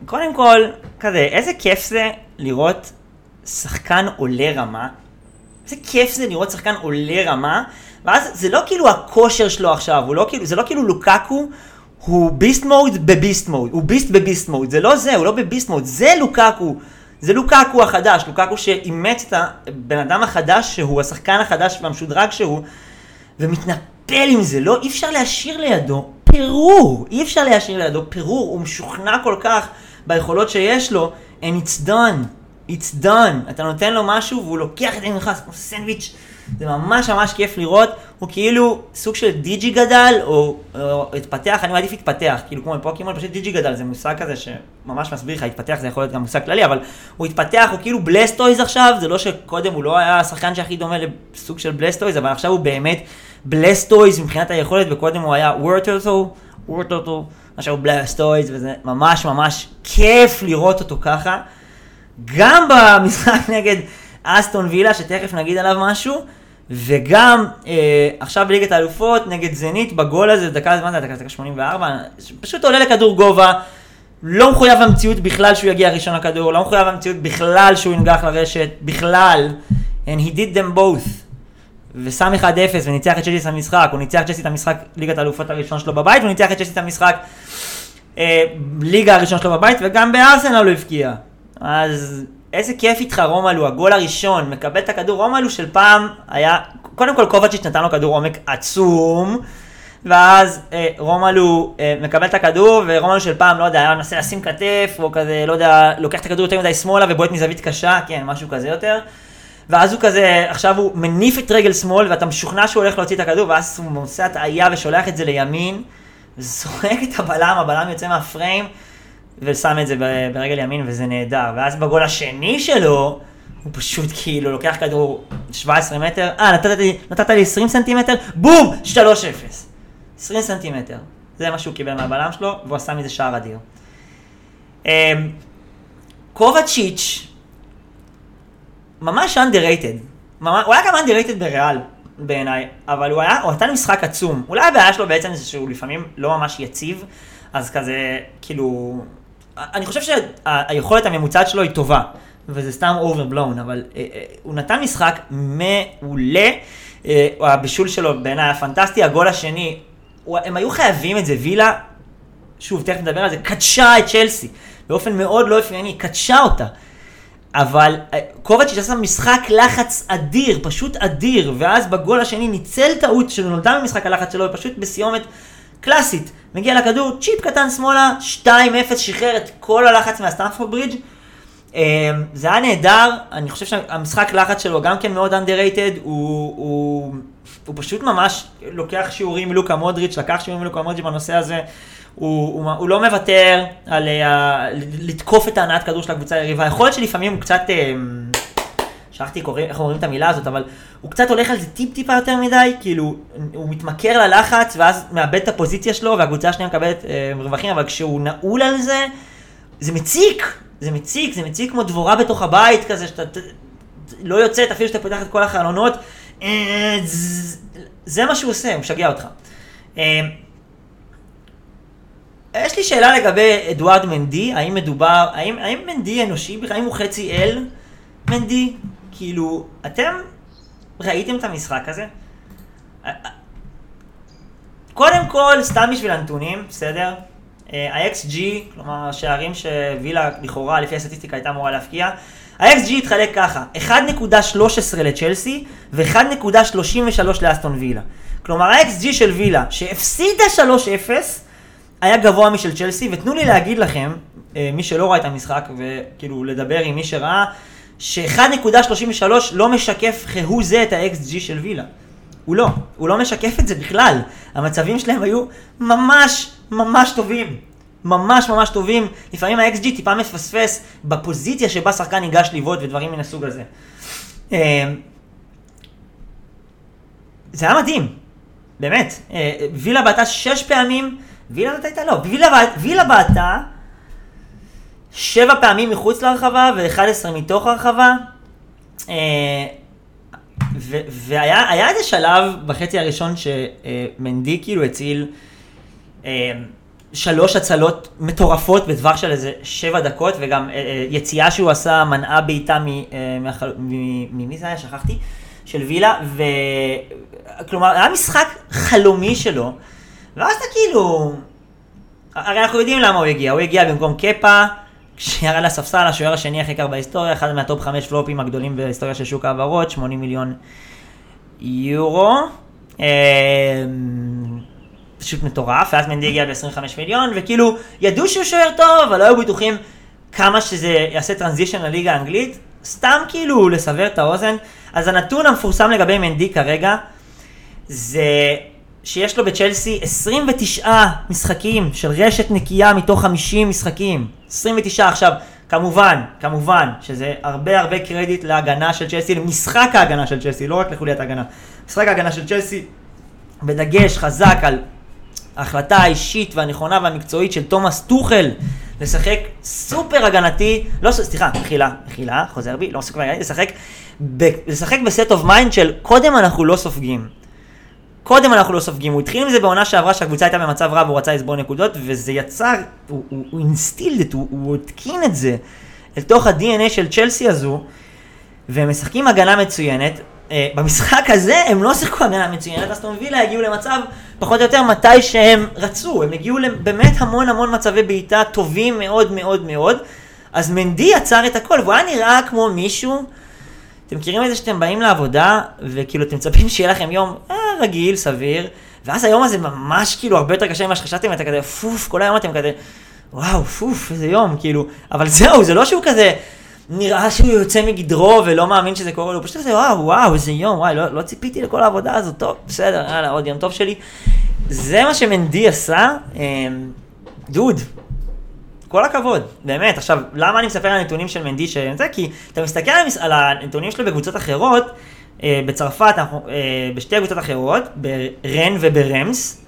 קודם כל, כזה, איזה כיף זה לראות שחקן עולה רמה. איזה כיף זה לראות שחקן עולה רמה. ואז זה לא כאילו הכושר שלו עכשיו, הוא לא כאילו, זה לא כאילו לוקקו, הוא ביסט מוד בביסט מוד, הוא ביסט בביסט מוד, זה לא זה, הוא לא בביסט מוד, זה לוקקו, זה לוקקו החדש, לוקקו שאימץ את הבן אדם החדש שהוא, השחקן החדש והמשודרג שהוא, ומתנפל עם זה, לא, אי אפשר להשאיר לידו פירור, אי אפשר להשאיר לידו פירור, הוא משוכנע כל כך ביכולות שיש לו, and it's done, it's done, אתה נותן לו משהו והוא לוקח את זה ממך, כמו סנדוויץ'. זה ממש ממש כיף לראות, הוא כאילו סוג של דיג'י גדל, או, או התפתח, אני מעדיף התפתח, כאילו כמו בפוקימון, פשוט דיג'י גדל. זה מושג כזה שממש מסביר לך, התפתח זה יכול להיות גם מושג כללי, אבל הוא התפתח, הוא כאילו בלסטויז עכשיו, זה לא שקודם הוא לא היה השחקן שהכי דומה לסוג של בלסטויז, אבל עכשיו הוא באמת בלסטויז מבחינת היכולת, וקודם הוא היה וורטורטל, וורטורטל, עכשיו הוא בלסטויז, וזה ממש ממש כיף לראות אותו ככה. גם במשחק נגד אסטון וילה, שתכף נגיד עליו משהו, וגם אה, עכשיו בליגת האלופות נגד זנית בגול הזה, דקה זמן, דקה 84, פשוט עולה לכדור גובה, לא מחויב המציאות בכלל שהוא יגיע ראשון לכדור, לא מחויב המציאות בכלל שהוא ינגח לרשת, בכלל, and he did them both. ושם 1-0 וניצח את צ'סי את המשחק, הוא ניצח את צ'סי את המשחק ליגת האלופות הראשון שלו בבית, הוא ניצח את צ'סי את המשחק אה, ליגה הראשון שלו בבית, וגם בארסנל הוא הבקיע. אז איזה כיף איתך רומלו, הגול הראשון, מקבל את הכדור, רומלו של פעם היה, קודם כל קובצ'יץ' נתן לו כדור עומק עצום, ואז אה, רומלו אה, מקבל את הכדור, ורומלו של פעם, לא יודע, היה מנסה לשים כתף, או כזה, לא יודע, לוקח את הכדור יותר מדי שמאלה ובועט מזווית קשה, כן, משהו כזה יותר. ואז הוא כזה, עכשיו הוא מניף את רגל שמאל, ואתה משוכנע שהוא הולך להוציא את הכדור, ואז הוא עושה הטעיה ושולח את זה לימין, זורק את הבלם, הבלם יוצא מהפריים. ושם את זה ברגל ימין וזה נהדר. ואז בגול השני שלו, הוא פשוט כאילו לוקח כדור 17 מטר, אה, נתת לי, נתת לי 20 סנטימטר, בום! 3-0. 20 סנטימטר. זה מה שהוא קיבל מהבלם שלו, והוא עשה מזה שער אדיר. אמ, קובצ'יץ', ממש underrated. הוא היה גם underrated בריאל בעיניי, אבל הוא היה, הוא נתן משחק עצום. אולי הבעיה שלו בעצם זה שהוא לפעמים לא ממש יציב, אז כזה, כאילו, אני חושב שהיכולת הממוצעת שלו היא טובה, וזה סתם overblown, אבל אה, אה, הוא נתן משחק מעולה, אה, הבישול שלו בעיניי היה פנטסטי, הגול השני, הם היו חייבים את זה, וילה, שוב, תכף נדבר על זה, קדשה את צ'לסי, באופן מאוד לא אופייני, קדשה אותה. אבל קובץ' עשה משחק לחץ אדיר, פשוט אדיר, ואז בגול השני ניצל טעות שנולדה ממשחק הלחץ שלו, ופשוט בסיומת קלאסית. מגיע לכדור, צ'יפ קטן שמאלה, 2-0, שחרר את כל הלחץ מהסטנפורד ברידג'. אה, זה היה נהדר, אני חושב שהמשחק לחץ שלו גם כן מאוד underrated, הוא, הוא, הוא פשוט ממש לוקח שיעורים מלוקה מודריץ', לקח שיעורים מלוקה מודריץ' בנושא הזה. הוא, הוא, הוא לא מוותר על uh, לתקוף את ההנעת כדור של הקבוצה היריבה. יכול להיות שלפעמים הוא קצת, uh, שכחתי איך אומרים את המילה הזאת, אבל הוא קצת הולך על זה טיפ טיפה יותר מדי, כאילו הוא מתמכר ללחץ ואז מאבד את הפוזיציה שלו והקבוצה השנייה מקבלת uh, רווחים, אבל כשהוא נעול על זה, זה מציק, זה מציק, זה מציק כמו דבורה בתוך הבית כזה, שאתה לא יוצאת אפילו שאתה פותח את כל החלונות, זה מה שהוא עושה, הוא משגע אותך. יש לי שאלה לגבי אדוארד מנדי, האם מדובר, האם, האם מנדי אנושי בכלל, האם הוא חצי אל מנדי? כאילו, אתם ראיתם את המשחק הזה? קודם כל, סתם בשביל הנתונים, בסדר? אה, ה-XG, כלומר השערים שווילה לכאורה לפי הסטטיסטיקה הייתה אמורה להפקיע, ה-XG התחלק ככה, 1.13 לצ'לסי ו-1.33 לאסטון וילה. כלומר ה-XG של וילה שהפסידה 3-0 היה גבוה משל צ'לסי, ותנו לי להגיד לכם, אה, מי שלא ראה את המשחק, וכאילו לדבר עם מי שראה, ש-1.33 לא משקף כהוא זה את ה-XG של וילה. הוא לא, הוא לא משקף את זה בכלל. המצבים שלהם היו ממש ממש טובים. ממש ממש טובים. לפעמים ה-XG טיפה מפספס בפוזיציה שבה שחקן ניגש לבעוט ודברים מן הסוג הזה. אה, זה היה מדהים, באמת. אה, וילה בעטה שש פעמים, וילה זאת הייתה לא, וילה, וילה בעטה שבע פעמים מחוץ להרחבה ו-11 מתוך הרחבה. אה, והיה איזה שלב בחצי הראשון שמנדי כאילו הציל אה, שלוש הצלות מטורפות בטווח של איזה שבע דקות, וגם אה, יציאה שהוא עשה מנעה בעיטה ממי זה היה? שכחתי. של וילה, וכלומר, היה משחק חלומי שלו. ואז אתה כאילו... הרי אנחנו יודעים למה הוא הגיע, הוא הגיע במקום קפה, כשירד לספסל, השוער השני הכי יקר בהיסטוריה, אחד מה top חמש פלופים הגדולים בהיסטוריה של שוק ההעברות, 80 מיליון יורו. אמ, פשוט מטורף, ואז מנדי הגיע ב-25 מיליון, וכאילו, ידעו שהוא שוער טוב, אבל לא היו בטוחים כמה שזה יעשה transition לליגה האנגלית. סתם כאילו לסבר את האוזן. אז הנתון המפורסם לגבי מנדי כרגע, זה שיש לו בצ'לסי 29 משחקים של רשת נקייה מתוך 50 משחקים. 29 עכשיו, כמובן, כמובן, שזה הרבה הרבה קרדיט להגנה של צ'לסי, למשחק ההגנה של צ'לסי, לא רק לחוליית ההגנה. משחק ההגנה של צ'לסי, בדגש חזק על ההחלטה האישית והנכונה והמקצועית של תומאס טוחל לשחק סופר הגנתי, לא, סליחה, מחילה, מחילה, חוזר בי, לא סופר הגנתי, לשחק, ב, לשחק ב set of mind של קודם אנחנו לא סופגים. קודם אנחנו לא סופגים, הוא התחיל עם זה בעונה שעברה שהקבוצה הייתה במצב רע והוא רצה לצבור נקודות, וזה יצר, הוא instilled את, הוא התקין את זה אל תוך ה-DNA של צ'לסי הזו, והם משחקים הגנה מצוינת. אה, במשחק הזה הם לא שיחקו הגנה מצוינת, אסטון וילה הגיעו למצב פחות או יותר מתי שהם רצו, הם הגיעו באמת המון המון מצבי בעיטה טובים מאוד מאוד מאוד, אז מנדי עצר את הכל, והוא היה נראה כמו מישהו אתם מכירים את זה שאתם באים לעבודה, וכאילו אתם מצפים שיהיה לכם יום אה, רגיל, סביר, ואז היום הזה ממש כאילו הרבה יותר קשה ממה שחשבתם, ואתה כזה פוף, כל היום אתם כזה, וואו, פוף, איזה יום, כאילו, אבל זהו, זה לא שהוא כזה, נראה שהוא יוצא מגדרו ולא מאמין שזה קורה לו, פשוט כזה, וואו, וואו, איזה יום, וואי, לא, לא ציפיתי לכל העבודה הזאת, טוב, בסדר, יאללה, עוד יום טוב שלי. זה מה שמנדי עשה, אמ, דוד, כל הכבוד, באמת. עכשיו, למה אני מספר על הנתונים של מנדי שזה? כי אתה מסתכל על הנתונים שלו בקבוצות אחרות, בצרפת, אנחנו, אה, בשתי קבוצות אחרות, ברן וברמס,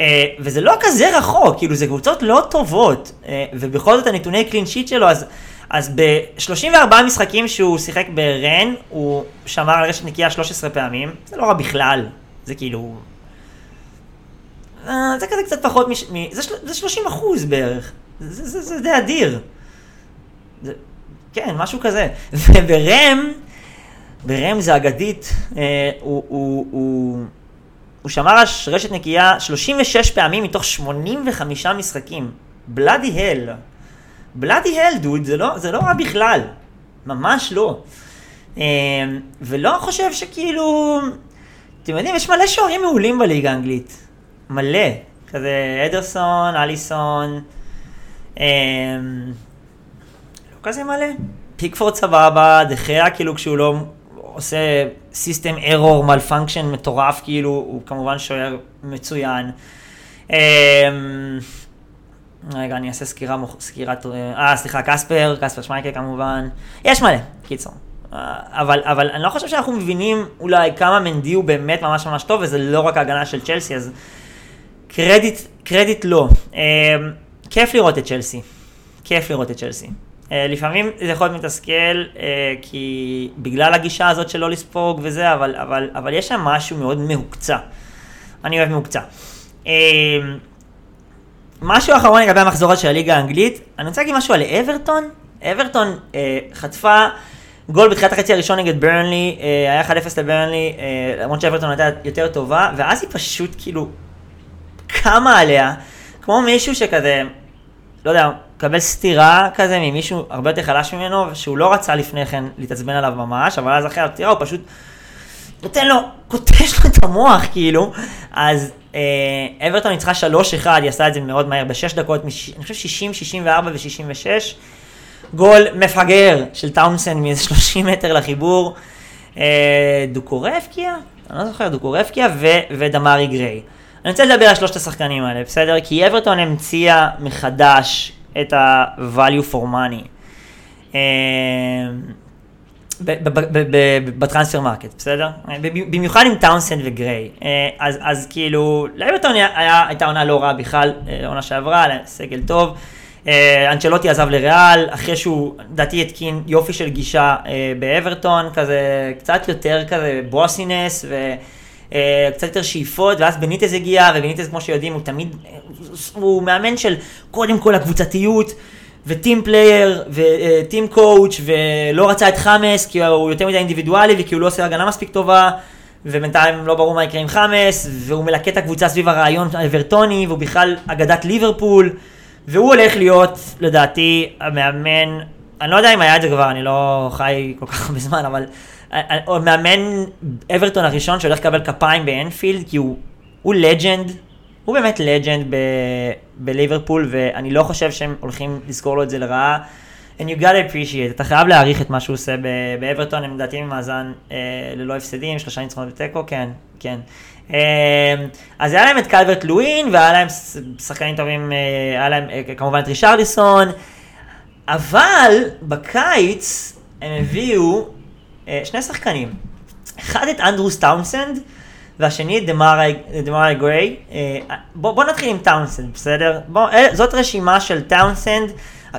אה, וזה לא כזה רחוק, כאילו זה קבוצות לא טובות, ובכל זאת הנתוני קלין שיט שלו, אז אז ב-34 משחקים שהוא שיחק ברן, הוא שמר על רשת נקייה 13 פעמים, זה לא רע בכלל, זה כאילו... אה, זה כזה קצת פחות מש... מ... זה, של... זה 30 אחוז בערך, זה, זה, זה די אדיר. זה... כן, משהו כזה. וברם, ברם זה אגדית, אה, הוא, הוא, הוא, הוא שמר על רשת נקייה 36 פעמים מתוך 85 משחקים. בלאדי הל. בלאדי הל, דוד, זה לא, זה לא רע בכלל. ממש לא. אה, ולא חושב שכאילו... אתם יודעים, יש מלא שוערים מעולים בליגה האנגלית. מלא. כזה אדרסון, אליסון. אה, לא כזה מלא. פיקפורד סבבה, דה חאה כאילו כשהוא לא עושה system error, malfunction מטורף, כאילו, הוא כמובן שוער מצוין. רגע, אני אעשה סקירה, סקירת, אה, סליחה, קספר, קספר שמייקל כמובן. יש מלא, קיצור. אבל, אבל אני לא חושב שאנחנו מבינים אולי כמה מנדי הוא באמת ממש ממש טוב, וזה לא רק ההגנה של צ'לסי, אז קרדיט, קרדיט לא. כיף לראות את צ'לסי. כיף לראות את צ'לסי. אה, לפעמים זה יכול להיות מתסכל, אה, כי בגלל הגישה הזאת של לא לספוג וזה, אבל, אבל, אבל יש שם משהו מאוד מהוקצע. אני אוהב מהוקצע. אה, משהו אחרון לגבי המחזור של הליגה האנגלית, אני רוצה להגיד משהו על אברטון. אברטון חטפה גול בתחילת החצי הראשון נגד ברנלי, היה 1-0 לברנלי, למרות שאברטון הייתה יותר טובה, ואז היא פשוט כאילו קמה עליה, כמו מישהו שכזה, לא יודע, מקבל סטירה כזה ממישהו הרבה יותר חלש ממנו, שהוא לא רצה לפני כן להתעצבן עליו ממש, אבל אז אחרי הפטירה הוא פשוט נותן לו, קוטש לו את המוח כאילו. אז אה, אברטון ניצחה 3-1, היא עשה את זה מאוד מהר, בשש דקות, מש, אני חושב 60, 64 ו-66. גול מפגר של טאונסנד מאיזה 30 מטר לחיבור. אה, דוקורה הבקיע? אני לא זוכר, דוקורה הבקיע ו- ודמרי גריי. אני רוצה לדבר על שלושת השחקנים האלה, בסדר? כי אברטון המציאה מחדש את ה-value for money. אה, ב transfer market, בסדר? במיוחד עם טאונסנד וגריי. אה, אז, אז כאילו, לאברטון הייתה עונה לא רעה בכלל, אה, עונה שעברה, סגל טוב. אנצ'לוטי עזב לריאל, אחרי שהוא, לדעתי, התקין יופי של גישה באברטון, כזה, קצת יותר כזה bossiness, ו... אה, קצת יותר שאיפות, ואז בניטז הגיע, ובניטז כמו שיודעים הוא תמיד, הוא מאמן של קודם כל הקבוצתיות, ו team player, ו team coach, ולא רצה את חמאס, כי הוא יותר מדי אינדיבידואלי, וכי הוא לא עושה הגנה מספיק טובה, ובינתיים לא ברור מה יקרה עם חמאס, והוא מלקט את הקבוצה סביב הרעיון האברטוני, והוא בכלל אגדת ליברפול, והוא הולך להיות, לדעתי, המאמן, אני לא יודע אם היה את זה כבר, אני לא חי כל כך הרבה זמן, אבל או מאמן אברטון הראשון שהולך לקבל כפיים באנפילד, כי הוא, הוא לג'נד, הוא באמת לג'נד בליברפול, ואני לא חושב שהם הולכים לזכור לו את זה לרעה. And you gotta appreciate, אתה חייב להעריך את מה שהוא עושה באברטון, הם לדעתי במאזן אה, ללא הפסדים, שלושה ניצחונות ותיקו, כן, כן. אה, אז היה להם את קלברט לואין, והיה להם שחקנים טובים, אה, היה להם אה, כמובן את רישרליסון, אבל בקיץ הם הביאו אה, שני שחקנים. אחד את אנדרוס טאונסנד, והשני את דמרי גריי. אה, בוא, בוא נתחיל עם טאונסנד, בסדר? בוא, אה, זאת רשימה של טאונסנד,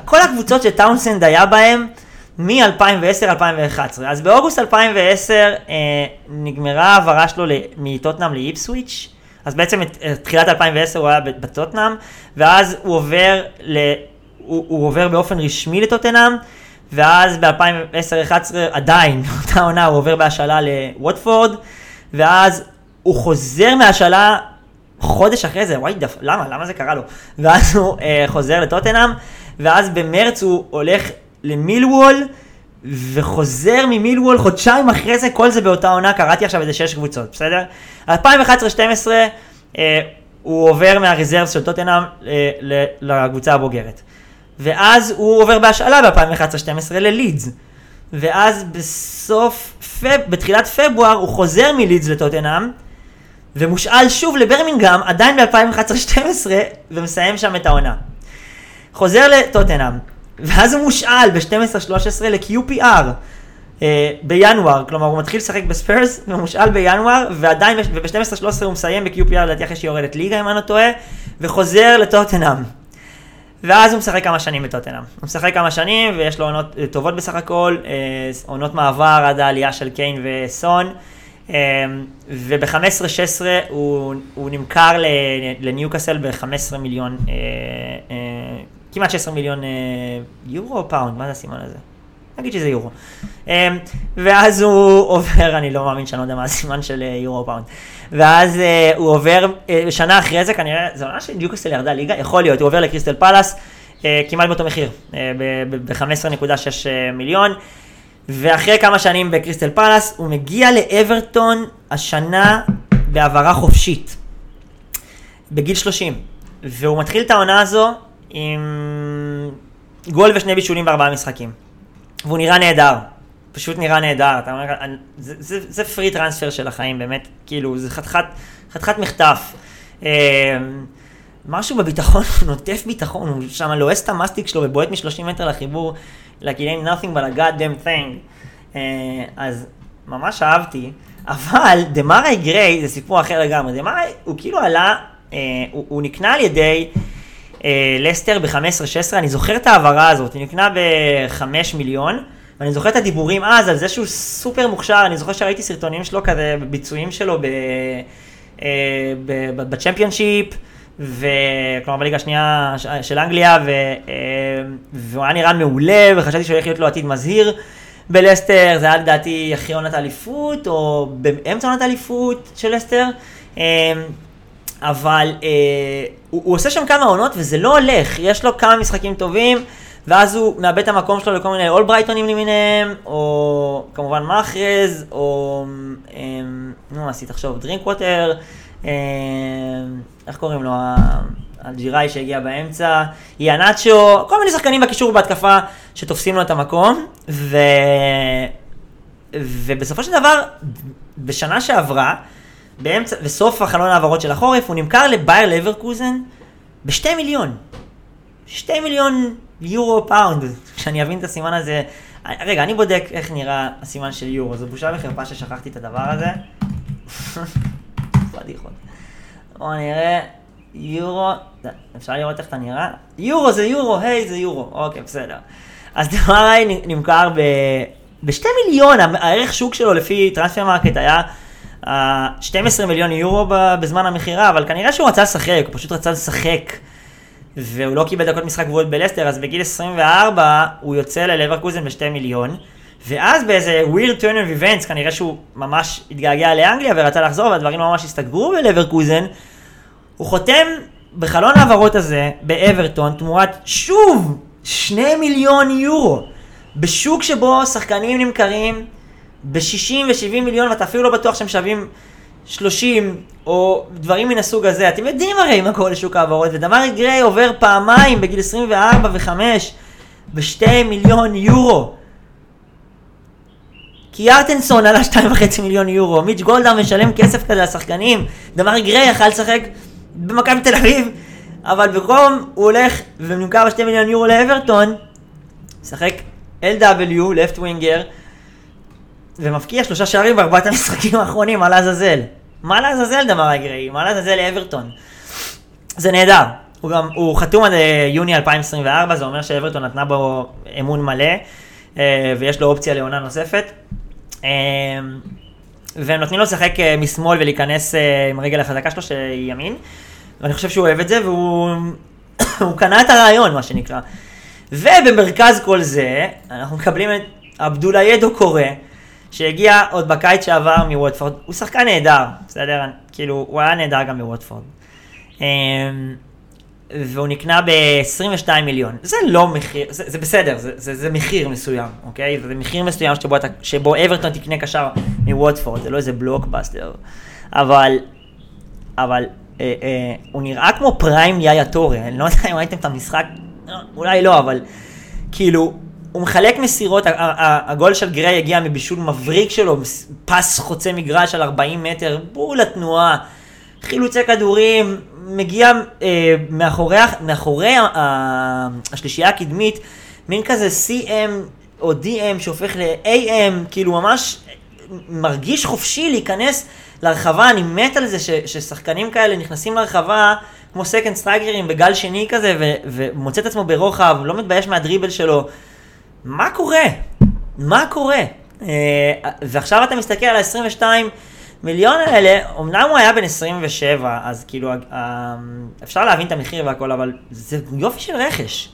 כל הקבוצות שטאונסנד היה בהן מ-2010-2011. אז באוגוסט 2010 אה, נגמרה העברה שלו מטוטנאם לאיפסוויץץ', אז בעצם את, את תחילת 2010 הוא היה בטוטנאם, ואז הוא עובר, ל, הוא, הוא עובר באופן רשמי לטוטנאם. ואז ב-2010-2011 עדיין, אותה עונה הוא עובר בהשאלה לווטפורד, ואז הוא חוזר מהשאלה חודש אחרי זה, וואי, דף, למה? למה זה קרה לו? ואז הוא אה, חוזר לטוטנאם, ואז במרץ הוא הולך למילוול, וחוזר ממילוול חודשיים אחרי זה, כל זה באותה עונה, קראתי עכשיו איזה שש קבוצות, בסדר? 2011-2012 אה, הוא עובר מהרזרס של טוטנאם אה, לקבוצה הבוגרת. ואז הוא עובר בהשאלה ב-2011-2012 ללידס. ואז בסוף, פב, בתחילת פברואר הוא חוזר מלידס לטוטנאם, ומושאל שוב לברמינגהם, עדיין ב-2011-2012, ומסיים שם את העונה. חוזר לטוטנאם, ואז הוא מושאל ב-12-13 ל-QPR אה, בינואר, כלומר הוא מתחיל לשחק בספיירס, ומושאל בינואר, ועדיין, וב-12-13 הוא מסיים ב-QPR לדעתי אחרי שהיא יורדת ליגה אם אני לא טועה, וחוזר לטוטנאם. ואז הוא משחק כמה שנים בטוטנאם. הוא משחק כמה שנים ויש לו עונות אה, טובות בסך הכל, אה, עונות מעבר עד העלייה של קיין וסון. אה, וב-15-16 הוא, הוא נמכר לניוקאסל ב-15 מיליון, כמעט 16 מיליון יורו או פאונד, מה זה הסימן הזה? נגיד שזה יורו. ואז הוא עובר, אני לא מאמין שאני לא יודע מה הסימן של יורו או פאונד. ואז אה, הוא עובר, אה, שנה אחרי זה כנראה, זה עונה שניוקאסל ירדה ליגה, יכול להיות, הוא עובר לקריסטל פלאס, אה, כמעט באותו מחיר, אה, ב-15.6 מיליון, ואחרי כמה שנים בקריסטל פלאס, הוא מגיע לאברטון השנה בהעברה חופשית, בגיל 30, והוא מתחיל את העונה הזו עם גול ושני בישולים בארבעה משחקים, והוא נראה נהדר. פשוט נראה נהדר, אתה אומר, זה, זה, זה פרי טרנספר של החיים, באמת, כאילו, זה חתיכת, חתיכת מחטף. אה, משהו בביטחון, הוא נוטף ביטחון, הוא שם לועס את המסטיק שלו ובועט מ-30 מטר לחיבור, like it ain't nothing but a goddamn thing. אה, אז ממש אהבתי, אבל דה מרי גריי זה סיפור אחר לגמרי, דה מרי הוא כאילו עלה, אה, הוא, הוא נקנה על ידי לסטר ב-15-16, אני זוכר את ההעברה הזאת, הוא נקנה ב-5 מיליון. ואני זוכר את הדיבורים אז על זה שהוא סופר מוכשר, אני זוכר שראיתי סרטונים שלו כזה, ביצועים שלו אה, בצ'מפיונשיפ, וכלומר בליגה השנייה של אנגליה, ו, אה, והוא היה נראה מעולה, וחשבתי שהוא הולך להיות לו עתיד מזהיר בלסטר, זה היה לדעתי אחרי עונת האליפות, או באמצע עונת האליפות של לסטר. אה, אבל הוא, הוא עושה שם כמה עונות וזה לא הולך, יש לו כמה משחקים טובים. ואז הוא מאבד את המקום שלו לכל מיני אולברייטונים למיניהם, או כמובן מאחרז, או... אמ, נו, עשית תחשוב, דרינק ווטר, אמ, איך קוראים לו? הניג'רי שהגיע באמצע, איהאנאצ'ו, כל מיני שחקנים בקישור ובהתקפה שתופסים לו את המקום, ו... ובסופו של דבר, בשנה שעברה, באמצע, בסוף החלון העברות של החורף, הוא נמכר לבייר לברקוזן בשתי מיליון. שתי מיליון יורו פאונד, כשאני אבין את הסימן הזה. רגע, אני בודק איך נראה הסימן של יורו, זו בושה וחרפה ששכחתי את הדבר הזה. פדיחות. בואו נראה, יורו, אפשר לראות איך אתה נראה? יורו זה יורו, היי זה יורו, אוקיי, בסדר. אז דמרי נמכר ב... מיליון, הערך שוק שלו לפי Transfermarkt היה 12 מיליון יורו בזמן המכירה, אבל כנראה שהוא רצה לשחק, הוא פשוט רצה לשחק. והוא לא קיבל דקות משחק גבוהות בלסטר, אז בגיל 24 הוא יוצא ללברקוזן בשתי מיליון, ואז באיזה weird turn of events, כנראה שהוא ממש התגעגע לאנגליה ורצה לחזור, והדברים ממש הסתגרו בלברקוזן, הוא חותם בחלון ההעברות הזה, באברטון, תמורת שוב שני מיליון יורו, בשוק שבו שחקנים נמכרים ב-60 ו-70 מיליון, ואתה אפילו לא בטוח שהם שווים 30, או דברים מן הסוג הזה. אתם יודעים הרי מה קורה לשוק ההעברות, ודמרי גריי עובר פעמיים בגיל 24 ו-5 ב-2 מיליון יורו. כי ירטנסון עלה 2.5 מיליון יורו, מיץ' גולדהר משלם כסף כזה לשחקנים, דמרי גריי יכל לשחק במכבי תל אביב, אבל במקום הוא הולך ונמכר ב-2 מיליון יורו לאברטון, משחק LW, לפט ווינגר, ומבקיע שלושה שערים בארבעת המשחקים האחרונים, מה לעזאזל? מה לעזאזל דבר אגראי? מה לעזאזל לאברטון? זה נהדר. הוא גם, הוא חתום עד אה, יוני 2024, זה אומר שאברטון נתנה בו אמון מלא, אה, ויש לו אופציה לעונה נוספת. אה, והם נותנים לו לשחק משמאל ולהיכנס עם רגל החזקה שלו שהיא ימין, ואני חושב שהוא אוהב את זה, והוא קנה את הרעיון, מה שנקרא. ובמרכז כל זה, אנחנו מקבלים את עבדולה ידו קורא, שהגיע עוד בקיץ שעבר מווטפורד, הוא שחקן נהדר, בסדר? כאילו, הוא היה נהדר גם מווטפורד. אמ, והוא נקנה ב-22 מיליון. זה לא מחיר, זה, זה בסדר, זה, זה, זה מחיר מסוים, אוקיי? זה מחיר מסוים שבו, אתה, שבו אברטון תקנה קשר מווטפורד, זה לא איזה בלוקבאסטר. אבל, אבל אה, אה, הוא נראה כמו פריים יאיה טורי, אני לא יודע אם ראיתם את המשחק, אולי לא, אבל כאילו, הוא מחלק מסירות, הגול של גריי הגיע מבישול מבריק שלו, pass חוצה מגרש על 40 מטר, בול התנועה, חילוצי כדורים, מגיע אה, מאחורי, מאחורי ה, השלישייה הקדמית, מין כזה CM או DM שהופך ל-AM, כאילו ממש מרגיש חופשי להיכנס לרחבה, אני מת על זה ש, ששחקנים כאלה נכנסים לרחבה כמו second striker ים בגל שני כזה, ו, ומוצא את עצמו ברוחב, לא מתבייש מהדריבל שלו. מה קורה? מה קורה? אה, ועכשיו אתה מסתכל על ה-22 מיליון האלה, אמנם הוא היה בן 27, אז כאילו, אה, אפשר להבין את המחיר והכל, אבל זה יופי של רכש.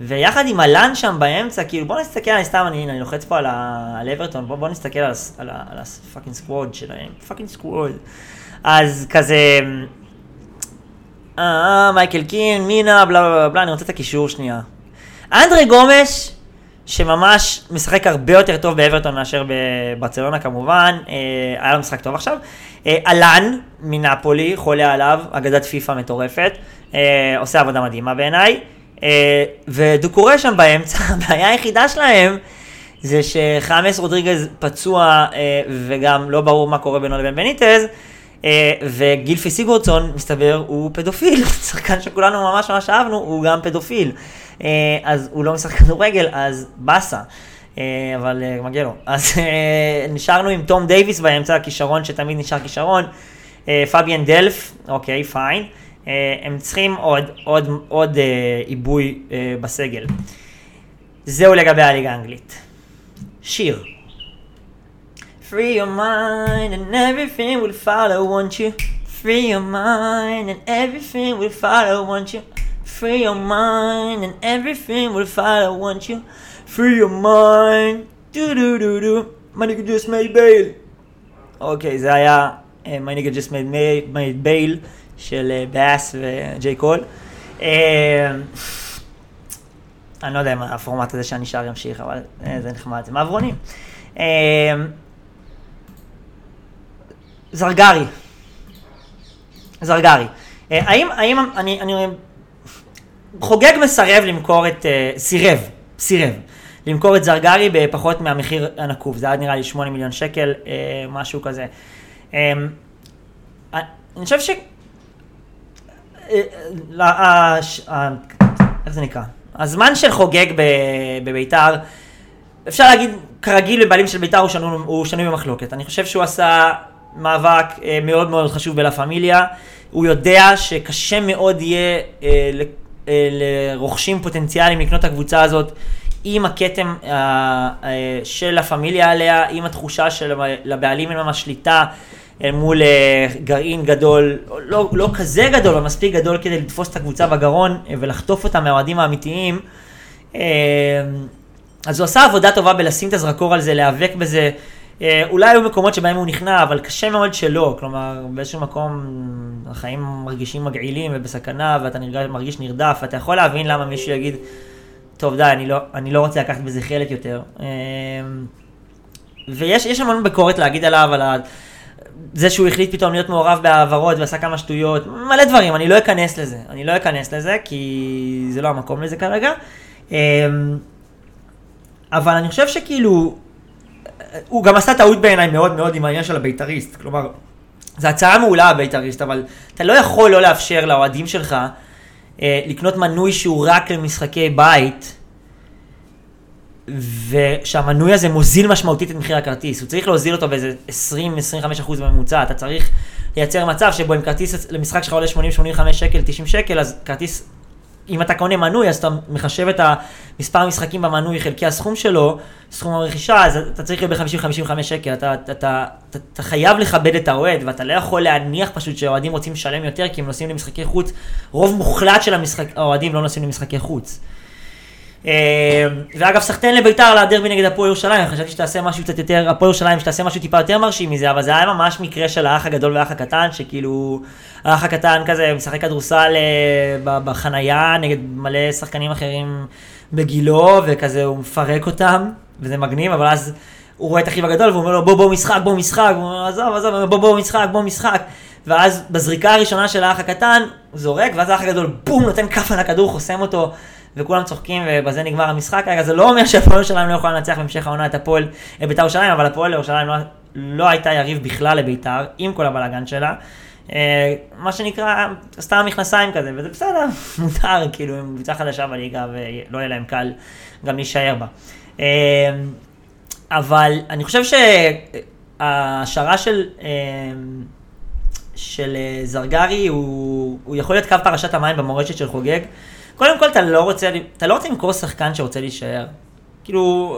ויחד עם אלאן שם באמצע, כאילו בוא נסתכל, אני סתם, אני, אני לוחץ פה על, ה, על אברטון, בוא, בוא נסתכל על, על, על ה fucking squad שלהם, fucking squad. אז כזה, אה, מייקל קין, מינה, בלה בלה, בלה, אני רוצה את הקישור שנייה. אנדרי גומש, שממש משחק הרבה יותר טוב באברטון מאשר בברצלונה כמובן, אה, היה לו משחק טוב עכשיו. אה, אלן מנפולי, חולה עליו, אגדת פיפא מטורפת, אה, עושה עבודה מדהימה בעיניי. ודוקורי שם באמצע, הבעיה היחידה שלהם זה שחמאס רודריגז פצוע וגם לא ברור מה קורה בינו לבין בניטז. וגילפי סיגורדסון, מסתבר, הוא פדופיל, שחקן שכולנו ממש ממש אהבנו, הוא גם פדופיל. אז הוא לא משחק כדורגל, אז באסה. אבל מגיע לו. אז נשארנו עם תום דייוויס באמצע, כישרון שתמיד נשאר כישרון. פביאן דלף, אוקיי, פיין. אה, הם צריכים עוד, עוד, עוד אה, עיבוי אה, בסגל. זהו לגבי הליגה האנגלית. שיר. Free your mind and everything will follow, won't you? Free your mind and everything will follow, won't you? Free your mind and everything will follow, won't you? Free your mind, do do do. My nigga just made bail. אוקיי, זה היה My just made, made bail. של באס וג'יי קול. אני לא יודע אם הפורמט הזה שאני שר ימשיך, אבל זה נחמד, זה מעברונים. זרגרי. זרגרי. האם, האם, אני, אני חוגג מסרב למכור את, סירב, סירב, למכור את זרגרי בפחות מהמחיר הנקוב, זה היה נראה לי 8 מיליון שקל, משהו כזה. אני חושב ש... איך זה נקרא? הזמן של חוגג בביתר, אפשר להגיד, כרגיל בבעלים של ביתר הוא שנוי במחלוקת. אני חושב שהוא עשה מאבק אה, מאוד מאוד חשוב בלה פמיליה. הוא יודע שקשה מאוד יהיה אה, אה, לרוכשים פוטנציאליים לקנות את הקבוצה הזאת עם הכתם של לה פמיליה עליה, עם התחושה של לבעלים אין ממש שליטה. אל מול אה, גרעין גדול, לא, לא כזה גדול, אבל מספיק גדול כדי לתפוס את הקבוצה בגרון אה, ולחטוף אותה מהאוהדים האמיתיים. אה, אז הוא עשה עבודה טובה בלשים את הזרקור על זה, להיאבק בזה. אולי היו מקומות שבהם הוא נכנע, אבל קשה מאוד שלא. כלומר, באיזשהו מקום החיים מרגישים מגעילים ובסכנה, ואתה נרגש, מרגיש נרדף, ואתה יכול להבין למה מישהו יגיד, טוב די, אני לא, אני לא רוצה לקחת בזה חלק יותר. ויש המון ביקורת להגיד עליו, על. זה שהוא החליט פתאום להיות מעורב בהעברות ועשה כמה שטויות, מלא דברים, אני לא אכנס לזה. אני לא אכנס לזה, כי זה לא המקום לזה כרגע. אמ, אבל אני חושב שכאילו, הוא גם עשה טעות בעיניי מאוד מאוד עם העניין של הבית"ריסט. כלומר, זו הצעה מעולה הבית"ריסט, אבל אתה לא יכול לא לאפשר לאוהדים שלך אה, לקנות מנוי שהוא רק למשחקי בית. ושהמנוי הזה מוזיל משמעותית את מחיר הכרטיס, הוא צריך להוזיל אותו באיזה 20-25% בממוצע, אתה צריך לייצר מצב שבו אם כרטיס למשחק שלך עולה 80-85 שקל, 90 שקל, אז כרטיס, אם אתה קונה מנוי, אז אתה מחשב את המספר המשחקים במנוי חלקי הסכום שלו, סכום הרכישה, אז אתה צריך להיות ב-50-55 שקל, אתה, אתה, אתה, אתה, אתה חייב לכבד את האוהד, ואתה לא יכול להניח פשוט שהאוהדים רוצים לשלם יותר, כי הם נוסעים למשחקי חוץ, רוב מוחלט של האוהדים לא נוסעים למשחקי חוץ. אה, ואגב, סחטיין לביתר לדרבי נגד הפועל ירושלים, חשבתי שתעשה משהו קצת יותר, הפועל ירושלים שתעשה משהו טיפה יותר מרשים מזה, אבל זה היה ממש מקרה של האח הגדול והאח הקטן, שכאילו, האח הקטן כזה משחק כדורסל אה, בחנייה נגד מלא שחקנים אחרים בגילו, וכזה הוא מפרק אותם, וזה מגניב, אבל אז הוא רואה את אחיו הגדול, והוא אומר לו בוא בוא משחק, בוא משחק, הוא אומר עזוב, עזוב, בוא בוא משחק, בוא משחק. ואז בזריקה הראשונה של האח הקטן, הוא זורק, ואז האח הגדול בום, נותן כף על הכדור, חוסם אותו. וכולם צוחקים ובזה נגמר המשחק. רגע, זה לא אומר שהפועל ירושלים לא יכולה לנצח בהמשך העונה את הפועל אה, בית"ר ירושלים, אבל הפועל ירושלים לא, לא הייתה יריב בכלל לבית"ר, עם כל הבלאגן שלה. אה, מה שנקרא, סתם מכנסיים כזה, וזה בסדר, מותר, כאילו, הם קבוצה חדשה בליגה ולא יהיה להם קל גם להישאר בה. אה, אבל אני חושב ההשערה של, של זרגרי הוא, הוא יכול להיות קו פרשת המים במורשת של חוגג. קודם כל, אתה לא רוצה, אתה לא רוצה למכור שחקן שרוצה להישאר. כאילו,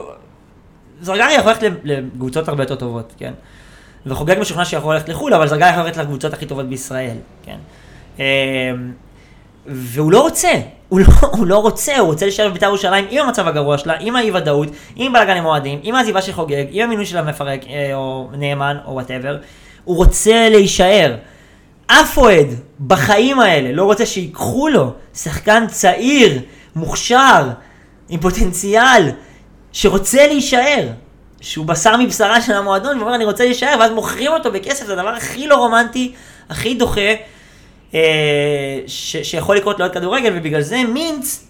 זרגרי יכול ללכת לקבוצות הרבה יותר טובות, כן? וחוגג משוכנע שיכול ללכת לחו"ל, אבל זרגרי יכול ללכת לקבוצות הכי טובות בישראל, כן? והוא לא רוצה, הוא לא, הוא לא רוצה, הוא רוצה להישאר בבית"ר ירושלים עם המצב הגרוע שלה, עם האי ודאות, עם בלאגן עם אוהדים, עם העזיבה של חוגג, עם המינוי של המפרק אה, או נאמן או whatever, הוא רוצה להישאר. אף אוהד בחיים האלה לא רוצה שיקחו לו שחקן צעיר, מוכשר, עם פוטנציאל, שרוצה להישאר. שהוא בשר מבשרה של המועדון, ואומר אני רוצה להישאר, ואז מוכרים אותו בכסף, זה הדבר הכי לא רומנטי, הכי דוחה. אה, ש, שיכול לקרות לעוד כדורגל, ובגלל זה מינץ,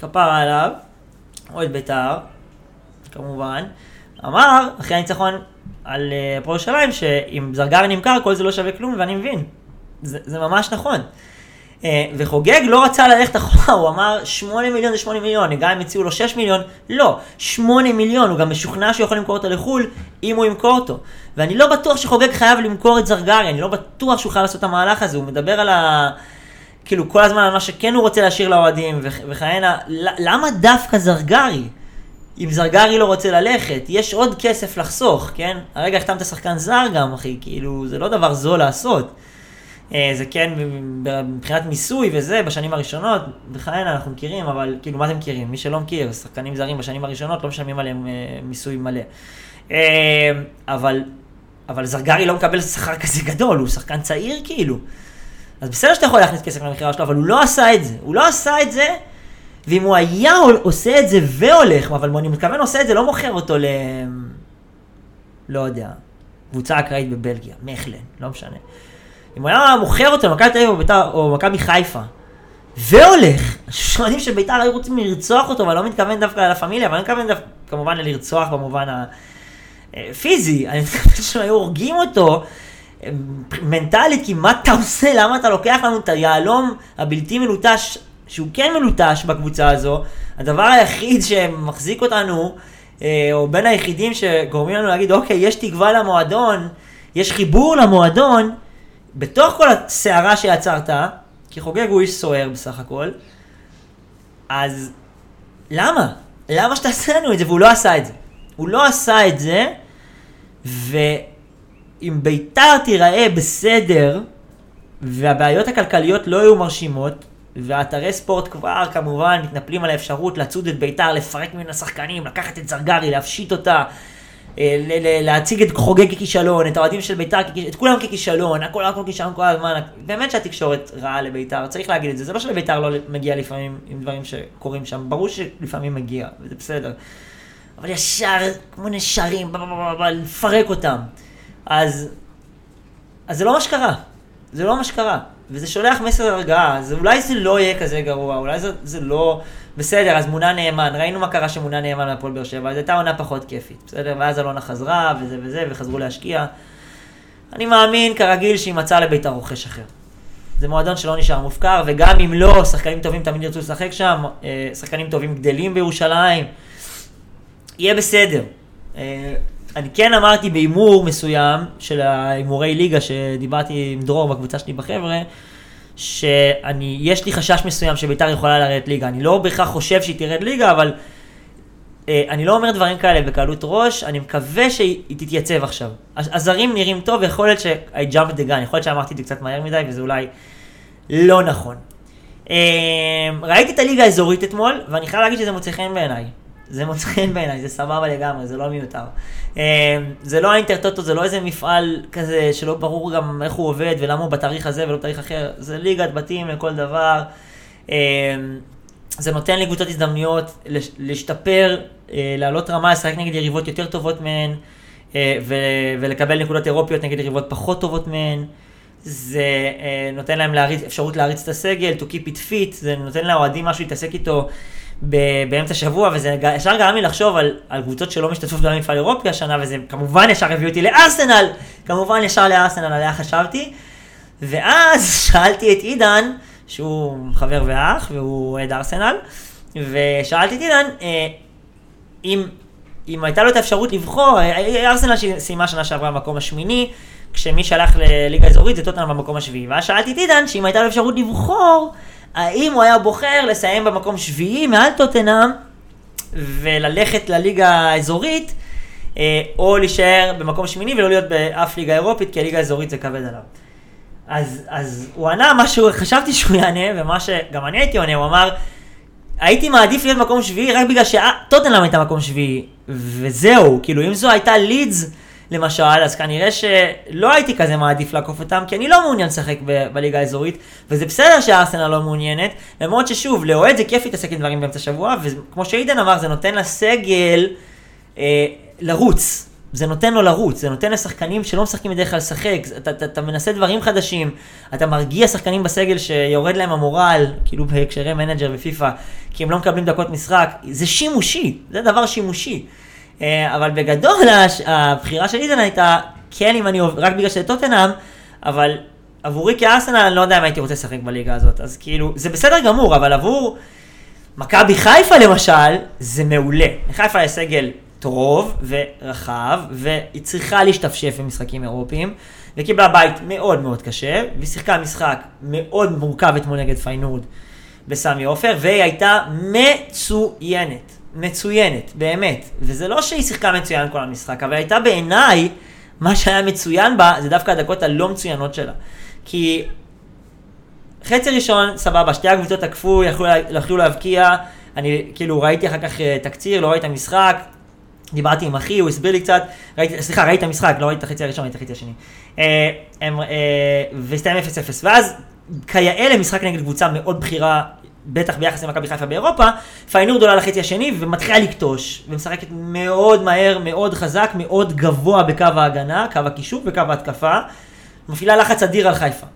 כפרה עליו, אוהד בית"ר, כמובן, אמר, אחרי הניצחון על אה, הפועל ירושלים, שאם זרגרי נמכר, כל זה לא שווה כלום, ואני מבין. זה, זה ממש נכון. אה, וחוגג לא רצה ללכת אחורה, הוא אמר 8 מיליון זה 8 מיליון, גם אם הציעו לו 6 מיליון, לא, 8 מיליון, הוא גם משוכנע שהוא יכול למכור אותו לחו"ל, אם הוא ימכור אותו. ואני לא בטוח שחוגג חייב למכור את זרגרי, אני לא בטוח שהוא חייב לעשות את המהלך הזה, הוא מדבר על ה... כאילו כל הזמן על מה שכן הוא רוצה להשאיר לאוהדים וכהנה, למה דווקא זרגרי? אם זרגרי לא רוצה ללכת, יש עוד כסף לחסוך, כן? הרגע החתמת שחקן זר גם, אחי, כאילו, זה לא דבר זול לעשות. אה, זה כן מבחינת מיסוי וזה, בשנים הראשונות, בכהנה אנחנו מכירים, אבל כאילו מה אתם מכירים? מי שלא מכיר, שחקנים זרים בשנים הראשונות לא משלמים עליהם אה, מיסוי מלא. אה, אבל, אבל זרגרי לא מקבל שכר כזה גדול, הוא שחקן צעיר כאילו. אז בסדר שאתה יכול להכניס כסף למכירה שלו, אבל הוא לא עשה את זה. הוא לא עשה את זה, ואם הוא היה עושה את זה והולך, אבל אני מתכוון עושה את זה, לא מוכר אותו ל... לא יודע, קבוצה אקראית בבלגיה, מכלן, לא משנה. אם הוא היה מוכר אותו למכבי תל אביב או מכבי חיפה, והולך, השוענים של בית"ר היו רוצים לרצוח אותו, ואני לא מתכוון דווקא ללה פמיליה, אבל אני מתכוון דווקא כמובן ללרצוח במובן הפיזי, אני מתכוון שהם היו הורגים אותו אה, מנטלית, כי מה אתה עושה, למה אתה לוקח לנו את היהלום הבלתי מלוטש, שהוא כן מלוטש בקבוצה הזו, הדבר היחיד שמחזיק אותנו, אה, או בין היחידים שגורמים לנו להגיד, אוקיי, יש תקווה למועדון, יש חיבור למועדון, בתוך כל הסערה שיצרת, כי חוגג הוא איש סוער בסך הכל, אז למה? למה שתעשה לנו את זה? והוא לא עשה את זה. הוא לא עשה את זה, ואם ביתר תיראה בסדר, והבעיות הכלכליות לא יהיו מרשימות, ואתרי ספורט כבר כמובן מתנפלים על האפשרות לצוד את ביתר, לפרק ממנה שחקנים, לקחת את זרגרי, להפשיט אותה, להציג את חוגג ככישלון, את האוהדים של בית"ר, את כולם ככישלון, הכל הכל כישלון כל הזמן, באמת שהתקשורת רעה לבית"ר, צריך להגיד את זה, זה לא שלבית"ר לא מגיע לפעמים עם דברים שקורים שם, ברור שלפעמים מגיע, וזה בסדר. אבל ישר, כמו נשרים, לפרק אותם. אז, אז זה לא מה שקרה, זה לא מה שקרה. וזה שולח מסר הרגעה, אז אולי זה לא יהיה כזה גרוע, אולי זה, זה לא... בסדר, אז מונה נאמן, ראינו מה קרה שמונה נאמן מהפועל באר שבע, אז הייתה עונה פחות כיפית, בסדר? ואז אלונה חזרה, וזה וזה, וחזרו להשקיע. אני מאמין, כרגיל, שהיא מצאה לביתר רוכש אחר. זה מועדון שלא נשאר מופקר, וגם אם לא, שחקנים טובים תמיד ירצו לשחק שם, אה, שחקנים טובים גדלים בירושלים, יהיה בסדר. אני כן אמרתי בהימור מסוים של ההימורי ליגה, שדיברתי עם דרור בקבוצה שלי בחבר'ה, שאני, יש לי חשש מסוים שביתר יכולה לרדת ליגה. אני לא בהכרח חושב שהיא תרד ליגה, אבל אה, אני לא אומר דברים כאלה בקלות ראש, אני מקווה שהיא תתייצב עכשיו. הזרים נראים טוב, יכול להיות ש-I jumped the gun, יכול להיות שאמרתי את זה קצת מהר מדי, וזה אולי לא נכון. אה, ראיתי את הליגה האזורית אתמול, ואני חייב להגיד שזה מוצא חן בעיניי. זה מוצא חן בעיניי, זה סבבה לגמרי, זה לא מיותר. אמ, זה לא האינטרטוטו, זה לא איזה מפעל כזה שלא ברור גם איך הוא עובד ולמה הוא בתאריך הזה ולא בתאריך אחר, זה ליגת בתים לכל דבר. אמ, זה נותן לקבוצות הזדמנויות להשתפר, אה, לעלות רמה, לשחק נגד יריבות יותר טובות מהן, אה, ולקבל נקודות אירופיות נגד יריבות פחות טובות מהן. זה אה, נותן להם להריץ, אפשרות להריץ את הסגל, to keep it fit, זה נותן לאוהדים משהו להתעסק איתו באמצע השבוע, וזה ישר גרם לי לחשוב על, על קבוצות שלא משתתפות במפעל אירופי השנה, וזה כמובן ישר הביא אותי לארסנל, כמובן ישר לארסנל עליה חשבתי, ואז שאלתי את עידן, שהוא חבר ואח, והוא אוהד ארסנל, ושאלתי את עידן, אה, אם אם הייתה לו את האפשרות לבחור, ארסנל סיימה שנה שעברה במקום השמיני, כשמי שהלך לליגה אזורית זה טוטנאם במקום השביעי. ואז שאלתי את עידן, שאם הייתה לו אפשרות לבחור, האם הוא היה בוחר לסיים במקום שביעי מעל טוטנאם, וללכת לליגה האזורית, אה, או להישאר במקום שמיני ולא להיות באף ליגה אירופית, כי הליגה האזורית זה כבד עליו. אז, אז הוא ענה מה שהוא חשבתי שהוא יענה, ומה שגם אני הייתי עונה, הוא אמר, הייתי מעדיף להיות מקום שביעי רק בגלל שטוטנאם הייתה מקום שביעי, וזהו, כאילו אם זו הייתה לידס, למשל, אז כנראה שלא הייתי כזה מעדיף לעקוף אותם, כי אני לא מעוניין לשחק ב- בליגה האזורית, וזה בסדר שהארסנל לא מעוניינת, למרות ששוב, לאוהד זה כיף להתעסק עם דברים באמצע השבוע, וכמו שאידן אמר, זה נותן לסגל אה, לרוץ. זה נותן לו לרוץ, זה נותן לשחקנים שלא משחקים בדרך כלל לשחק, אתה, אתה, אתה מנסה דברים חדשים, אתה מרגיע שחקנים בסגל שיורד להם המורל, כאילו בהקשרי Manager ו FIFA, כי הם לא מקבלים דקות משחק, זה שימושי, זה דבר שימושי. אה, אבל בגדול הבחירה של איתן הייתה, כן אם אני עובר, רק בגלל שזה טוטנאם, אבל עבורי כארסנל אני לא יודע אם הייתי רוצה לשחק בליגה הזאת, אז כאילו, זה בסדר גמור, אבל עבור מכבי חיפה למשל, זה מעולה. לחיפה יש סגל טוב ורחב, והיא צריכה להשתפשף במשחקים אירופיים, וקיבלה בית מאוד מאוד קשה, והיא שיחקה משחק מאוד מורכב אתמול נגד פיינורד בסמי עופר, והיא הייתה מצוינת. מצוינת, באמת. וזה לא שהיא שיחקה מצוין כל המשחק, אבל הייתה בעיניי, מה שהיה מצוין בה, זה דווקא הדקות הלא מצוינות שלה. כי חצי ראשון, סבבה, שתי הקבוצות תקפו, יכלו, יכלו להבקיע, אני כאילו ראיתי אחר כך אה, תקציר, לא ראיתי את המשחק, דיברתי עם אחי, הוא הסביר לי קצת, ראיתי, סליחה, ראיתי את המשחק, לא ראיתי את החצי הראשון, ראיתי את החצי השני. אה, אה, והסתיים 0-0, ואז כיאה למשחק נגד קבוצה מאוד בכירה בטח ביחס למכבי חיפה באירופה, פיינורד עולה לחצי השני ומתחילה לקטוש, ומשחקת מאוד מהר, מאוד חזק, מאוד גבוה בקו ההגנה, קו הקישור וקו ההתקפה, מפעילה לחץ אדיר על חיפה.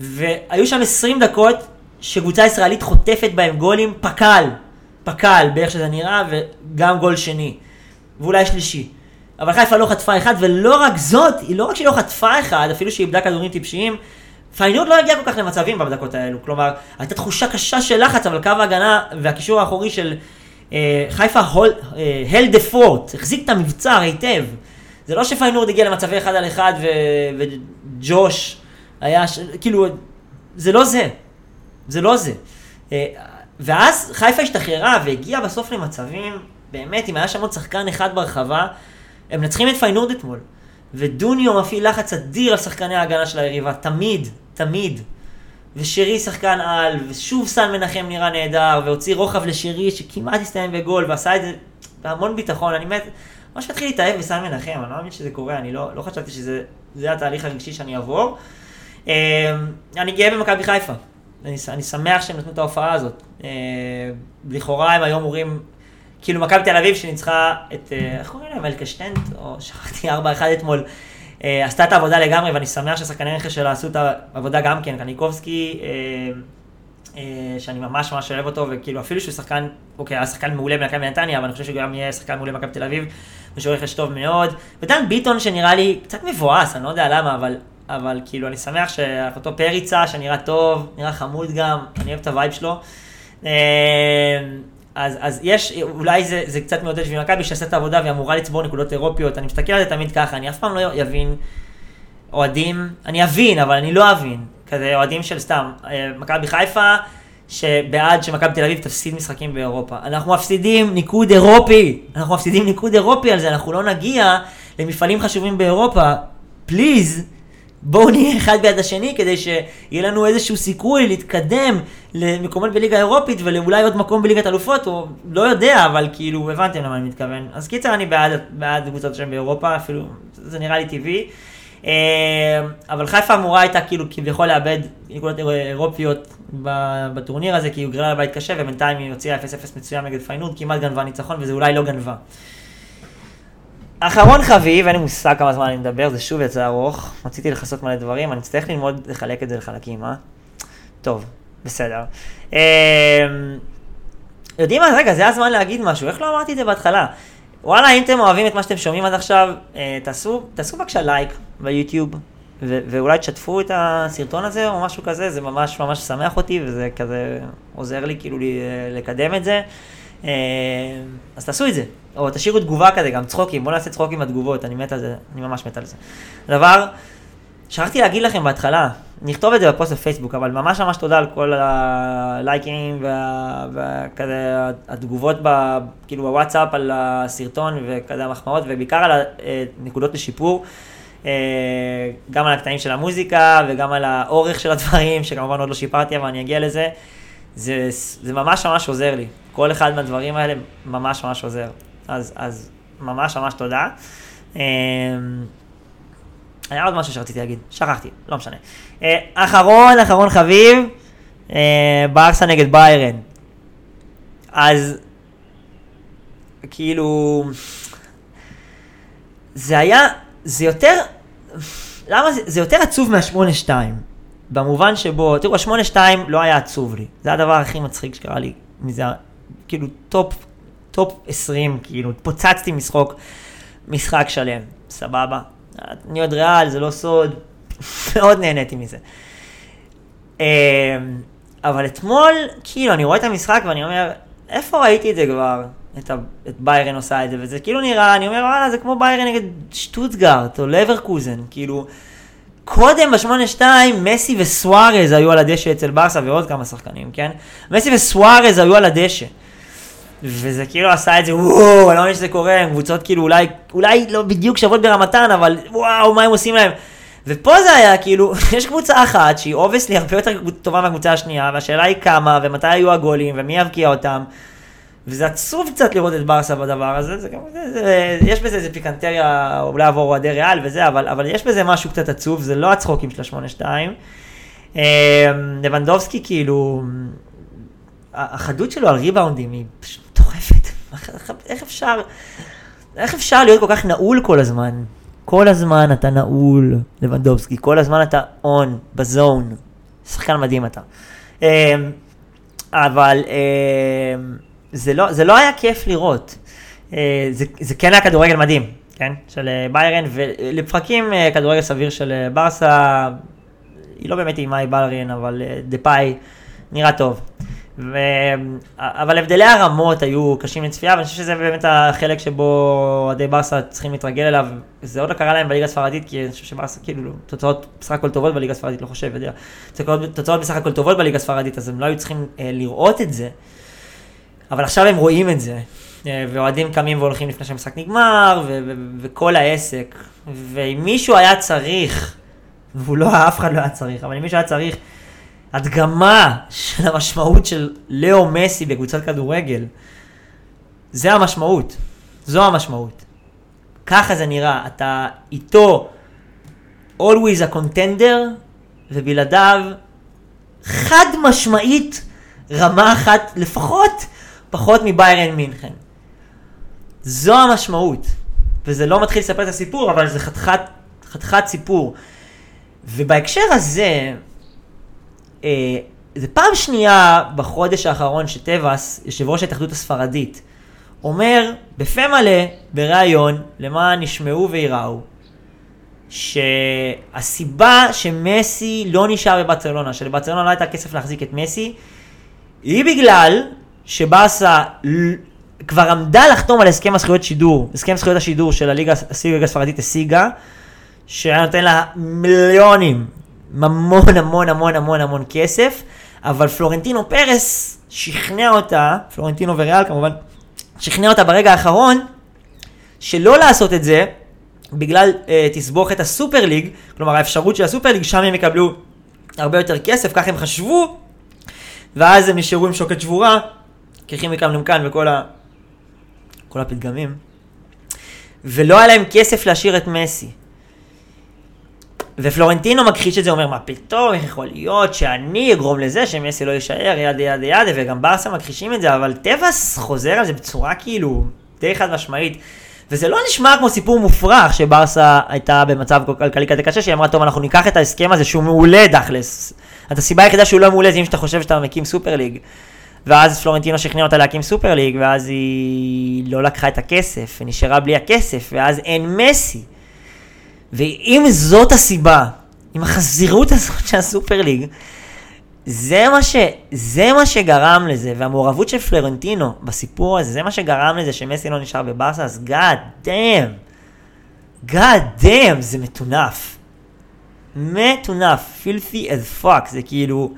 והיו שם 20 דקות שקבוצה ישראלית חוטפת בהם גולים פק"ל, פק"ל באיך שזה נראה, וגם גול שני, ואולי שלישי. אבל חיפה לא חטפה אחד, ולא רק זאת, היא לא רק שהיא לא חטפה אחד, אפילו שהיא איבדה כדורים טיפשיים, פיינורד לא הגיע כל כך למצבים בדקות האלו, כלומר, הייתה תחושה קשה של לחץ, אבל קו ההגנה והקישור האחורי של אה, חיפה hold, אה, held the fort, החזיק את המבצר היטב. זה לא שפיינורד הגיע למצבי אחד על אחד ו, וג'וש היה, ש... כאילו, זה לא זה, זה לא זה. אה, ואז חיפה השתחררה והגיעה בסוף למצבים, באמת, אם היה שם עוד שחקן אחד ברחבה, הם מנצחים את פיינורד אתמול. ודוניו מפעיל לחץ אדיר על שחקני ההגנה של היריבה, תמיד, תמיד. ושרי שחקן על, ושוב סן מנחם נראה נהדר, והוציא רוחב לשרי שכמעט הסתיים בגול, ועשה את זה בהמון ביטחון, אני מת, ממש מתחיל להתאהב בסן מנחם, אני לא מאמין שזה קורה, אני לא, לא חשבתי שזה התהליך הרגשי שאני אעבור. אמ, אני גאה במכבי חיפה, אני, אני שמח שהם נתנו את ההופעה הזאת. אמ, לכאורה הם היו אמורים כאילו מכבי תל אביב שניצחה את, אה, איך קוראים להם, אלקשטנט, או שכחתי 4-1 אתמול, עשתה את העבודה לגמרי, ואני שמח ששחקני רכש שלה עשו את העבודה גם כן, קניקובסקי, אה, שאני ממש ממש אוהב אותו, וכאילו אפילו שהוא שחקן, אוקיי, היה שחקן מעולה במכבי נתניה, אבל אני חושב שהוא גם יהיה שחקן מעולה במכבי תל אביב, ושהוא רכש טוב מאוד. ודן ביטון שנראה לי קצת מבואס, אני לא יודע למה, אבל, אבל כאילו אני שמח שאחותו פריצה, שנראה טוב, נראה חמוד גם, אני אוהב את ה vibe שלו. אז, אז יש, אולי זה, זה קצת מעודד בשביל מכבי שעשה את העבודה והיא אמורה לצבור נקודות אירופיות, אני מסתכל על זה תמיד ככה, אני אף פעם לא אבין אוהדים, אני אבין, אבל אני לא אבין, כזה אוהדים של סתם, אה, מכבי חיפה, שבעד שמכבי תל אביב תפסיד משחקים באירופה. אנחנו מפסידים ניקוד אירופי, אנחנו מפסידים ניקוד אירופי על זה, אנחנו לא נגיע למפעלים חשובים באירופה. please, בואו נהיה אחד ביד השני כדי שיהיה לנו איזשהו סיכוי להתקדם למקומות בליגה האירופית ולאולי עוד מקום בליגת אלופות, או לא יודע, אבל כאילו הבנתם למה אני מתכוון. אז קיצר אני בעד, בעד קבוצות שהן באירופה, אפילו זה נראה לי טבעי. אה, אבל חיפה אמורה הייתה כאילו כביכול לאבד נקודות אירופיות בטורניר הזה, כי היא גרלה לבית קשה, ובינתיים היא הוציאה 0-0 מצוין נגד פיינורד, כמעט גנבה ניצחון, וזה אולי לא גנבה. אחרון חביב, אין לי מושג כמה זמן אני מדבר, זה שוב יצא ארוך. רציתי לכסות מלא דברים, אני אצטרך ללמוד לחלק את זה לחלקים, אה? טוב, בסדר. אמ, יודעים מה? רגע, זה הזמן להגיד משהו, איך לא אמרתי את זה בהתחלה? וואלה, אם אתם אוהבים את מה שאתם שומעים עד עכשיו, אה, תעשו, תעשו בבקשה לייק ביוטיוב, ואולי תשתפו את הסרטון הזה או משהו כזה, זה ממש ממש שמח אותי, וזה כזה עוזר לי כאילו לקדם את זה. אה, אז תעשו את זה, או תשאירו תגובה כזה, גם צחוקים, בואו נעשה צחוקים בתגובות, אני מת על זה, אני ממש מת על זה. דבר, שכחתי להגיד לכם בהתחלה, נכתוב את זה בפוסט בפייסבוק, אבל ממש ממש תודה על כל הלייקים וכזה התגובות, ב, כאילו בוואטסאפ על הסרטון וכזה המחמאות, ובעיקר על הנקודות לשיפור. אה, גם על הקטעים של המוזיקה וגם על האורך של הדברים, שכמובן עוד לא שיפרתי, אבל אני אגיע לזה. זה, זה ממש ממש עוזר לי. כל אחד מהדברים האלה ממש ממש עוזר. אז, אז ממש ממש תודה. אה, היה עוד משהו שרציתי להגיד, שכחתי, לא משנה. אה, אחרון, אחרון חביב, ברסה נגד ביירן. אז כאילו, זה היה, זה יותר, למה זה, זה יותר עצוב מה-8-2, במובן שבו, תראו, ה-8-2 לא היה עצוב לי, זה הדבר הכי מצחיק שקרה לי, מזה, כאילו, top, top 20, כאילו, פוצצתי משחוק, משחק שלם, סבבה. אני אוהד ריאל, זה לא סוד, מאוד נהניתי מזה. אמ, אבל אתמול, כאילו, אני רואה את המשחק ואני אומר, איפה ראיתי את זה כבר? את, ה, את ביירן עושה את זה, וזה כאילו נראה, אני אומר, וואלה, זה כמו ביירן נגד שטוטגארט או לברקוזן, כאילו, קודם בשמונה שתיים, מסי וסוארז היו על הדשא אצל ברסה ועוד כמה שחקנים, כן? מסי וסוארז היו על הדשא. וזה כאילו עשה את זה, וואו, אני לא מבין שזה קורה, הם קבוצות כאילו אולי, אולי לא בדיוק שוות ברמתן, אבל וואו, מה הם עושים להם? ופה זה היה כאילו, יש קבוצה אחת שהיא obviously הרבה יותר טובה מהקבוצה השנייה, והשאלה היא כמה, ומתי היו הגולים, ומי יבקיע אותם. וזה עצוב קצת לראות את ברסה בדבר הזה, זה, זה, זה, יש בזה איזה פיקנטריה, אולי עבור אוהדי ריאל וזה, אבל, אבל יש בזה משהו קצת עצוב, זה לא הצחוקים של השמונה שתיים. לבנדובסקי אמ, כאילו, החדות שלו על ריבאונדים היא פשוט. איך אפשר, איך אפשר להיות כל כך נעול כל הזמן? כל הזמן אתה נעול, לבנדובסקי, כל הזמן אתה און, בזון. שחקן מדהים אתה. אמ, אבל... אמ, זה לא, זה לא היה כיף לראות. אה, זה, זה כן היה כדורגל מדהים, כן? של אה, ביירן, ולפרקים אה, כדורגל סביר של ברסה, היא לא באמת אימה היא ביירן, אבל דה פאי נראה טוב. ו... אבל הבדלי הרמות היו קשים לצפייה, ואני חושב שזה באמת החלק שבו אוהדי ברסה צריכים להתרגל אליו. זה עוד לא קרה להם בליגה הספרדית, כי אני חושב שברסה, כאילו, תוצאות בסך הכל טובות בליגה הספרדית, לא חושב, יודע. תוצאות בסך הכל טובות בליגה הספרדית, אז הם לא היו צריכים אה, לראות את זה. אבל עכשיו הם רואים את זה, אה, ואוהדים קמים והולכים לפני שהמשחק נגמר, ו- ו- וכל העסק. ואם מישהו היה צריך, והוא לא, אף אחד לא היה צריך, אבל אם מישהו היה צריך הדגמה של המשמעות של לאו מסי בקבוצת כדורגל, זה המשמעות, זו המשמעות. ככה זה נראה, אתה איתו always a contender, ובלעדיו חד משמעית רמה אחת לפחות פחות מביירן מינכן. זו המשמעות. וזה לא מתחיל לספר את הסיפור, אבל זה חתיכת, סיפור. ובהקשר הזה, זה פעם שנייה בחודש האחרון שטבעס, יושב ראש ההתאחדות הספרדית, אומר בפה מלא, בריאיון, למען ישמעו וייראו, שהסיבה שמסי לא נשאר בברצלונה, שלברצלונה לא הייתה כסף להחזיק את מסי, היא בגלל שבאסה כבר עמדה לחתום על הסכם הזכויות שידור, הסכם זכויות השידור של הליגה הספרדית השיגה, שהיה נותן לה מיליונים, המון המון המון המון המון כסף, אבל פלורנטינו פרס שכנע אותה, פלורנטינו וריאל כמובן, שכנע אותה ברגע האחרון, שלא לעשות את זה, בגלל אה, תסבוכת הסופר ליג, כלומר האפשרות של הסופר ליג, שם הם יקבלו הרבה יותר כסף, כך הם חשבו, ואז הם נשארו עם שוקת שבורה, כימיקה מנומקן וכל ה... כל הפתגמים, ולא היה להם כסף להשאיר את מסי. ופלורנטינו מכחיש את זה, אומר, מה פתאום, איך יכול להיות שאני אגרום לזה שמסי לא יישאר, יד יד יד, וגם ברסה מכחישים את זה, אבל טבעס חוזר על זה בצורה כאילו די חד משמעית. וזה לא נשמע כמו סיפור מופרך שברסה הייתה במצב כלכלי כזה קשה, שהיא אמרה, טוב, אנחנו ניקח את ההסכם הזה שהוא מעולה דאכלס. את הסיבה היחידה שהוא לא מעולה זה אם שאתה חושב שאתה מקים סופר ליג. ואז פלורנטינו שכנע אותה להקים סופר ליג, ואז היא לא לקחה את הכסף, ונשארה בלי הכסף, ואז אין מסי. ואם זאת הסיבה, עם החזירות הזאת של הסופר ליג, זה מה, ש, זה מה שגרם לזה, והמעורבות של פלורנטינו בסיפור הזה, זה מה שגרם לזה שמסי לא נשאר בבאסה, אז God damn, God damn, זה מטונף. מטונף, פילפי as fuck, זה כאילו,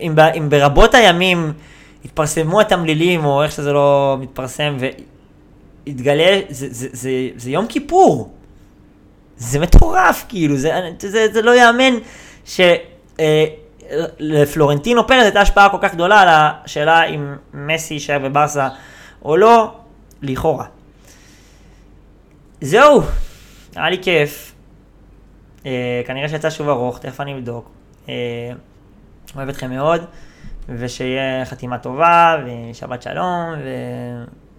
אם, ב, אם ברבות הימים התפרסמו התמלילים, או איך שזה לא מתפרסם, והתגלה, זה, זה, זה, זה יום כיפור. זה מטורף, כאילו, זה, זה, זה לא ייאמן ש... אה, לפלורנטינו פרז הייתה השפעה כל כך גדולה על השאלה אם מסי יישאר בברסה או לא, לכאורה. זהו, היה לי כיף. אה, כנראה שיצא שוב ארוך, תכף אני אבדוק. אה, אוהב אתכם מאוד, ושיהיה חתימה טובה, ושבת שלום,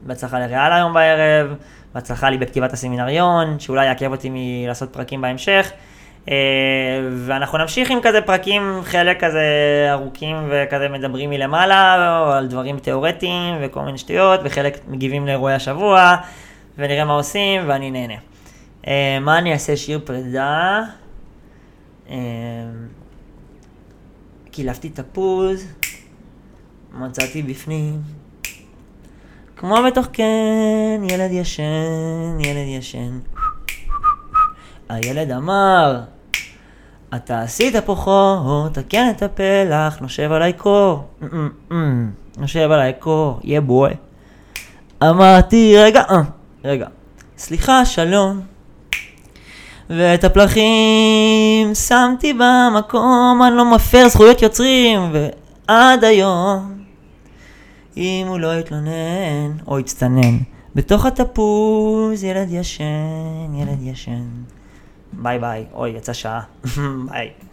ובהצלחה לריאל היום בערב, בהצלחה לי בכתיבת הסמינריון, שאולי יעכב אותי מלעשות פרקים בהמשך. אה, ואנחנו נמשיך עם כזה פרקים, חלק כזה ארוכים וכזה מדברים מלמעלה, או על דברים תיאורטיים וכל מיני שטויות, וחלק מגיבים לאירועי השבוע, ונראה מה עושים, ואני נהנה. אה, מה אני אעשה? שיר פרידה. אה, קילפתי תפוז, מצאתי בפנים. כמו בתוך כן, ילד ישן, ילד ישן. הילד אמר, אתה עשית פה חור, תקן את הפלח, נושב עליי קור. נושב עליי קור, יא בוי. אמרתי, רגע, אה, רגע. סליחה, שלום. ואת הפלחים שמתי במקום, אני לא מפר זכויות יוצרים, ועד היום, אם הוא לא יתלונן או יצטנן, בתוך התפוז ילד ישן, ילד ישן. ביי ביי. אוי, יצא שעה. ביי.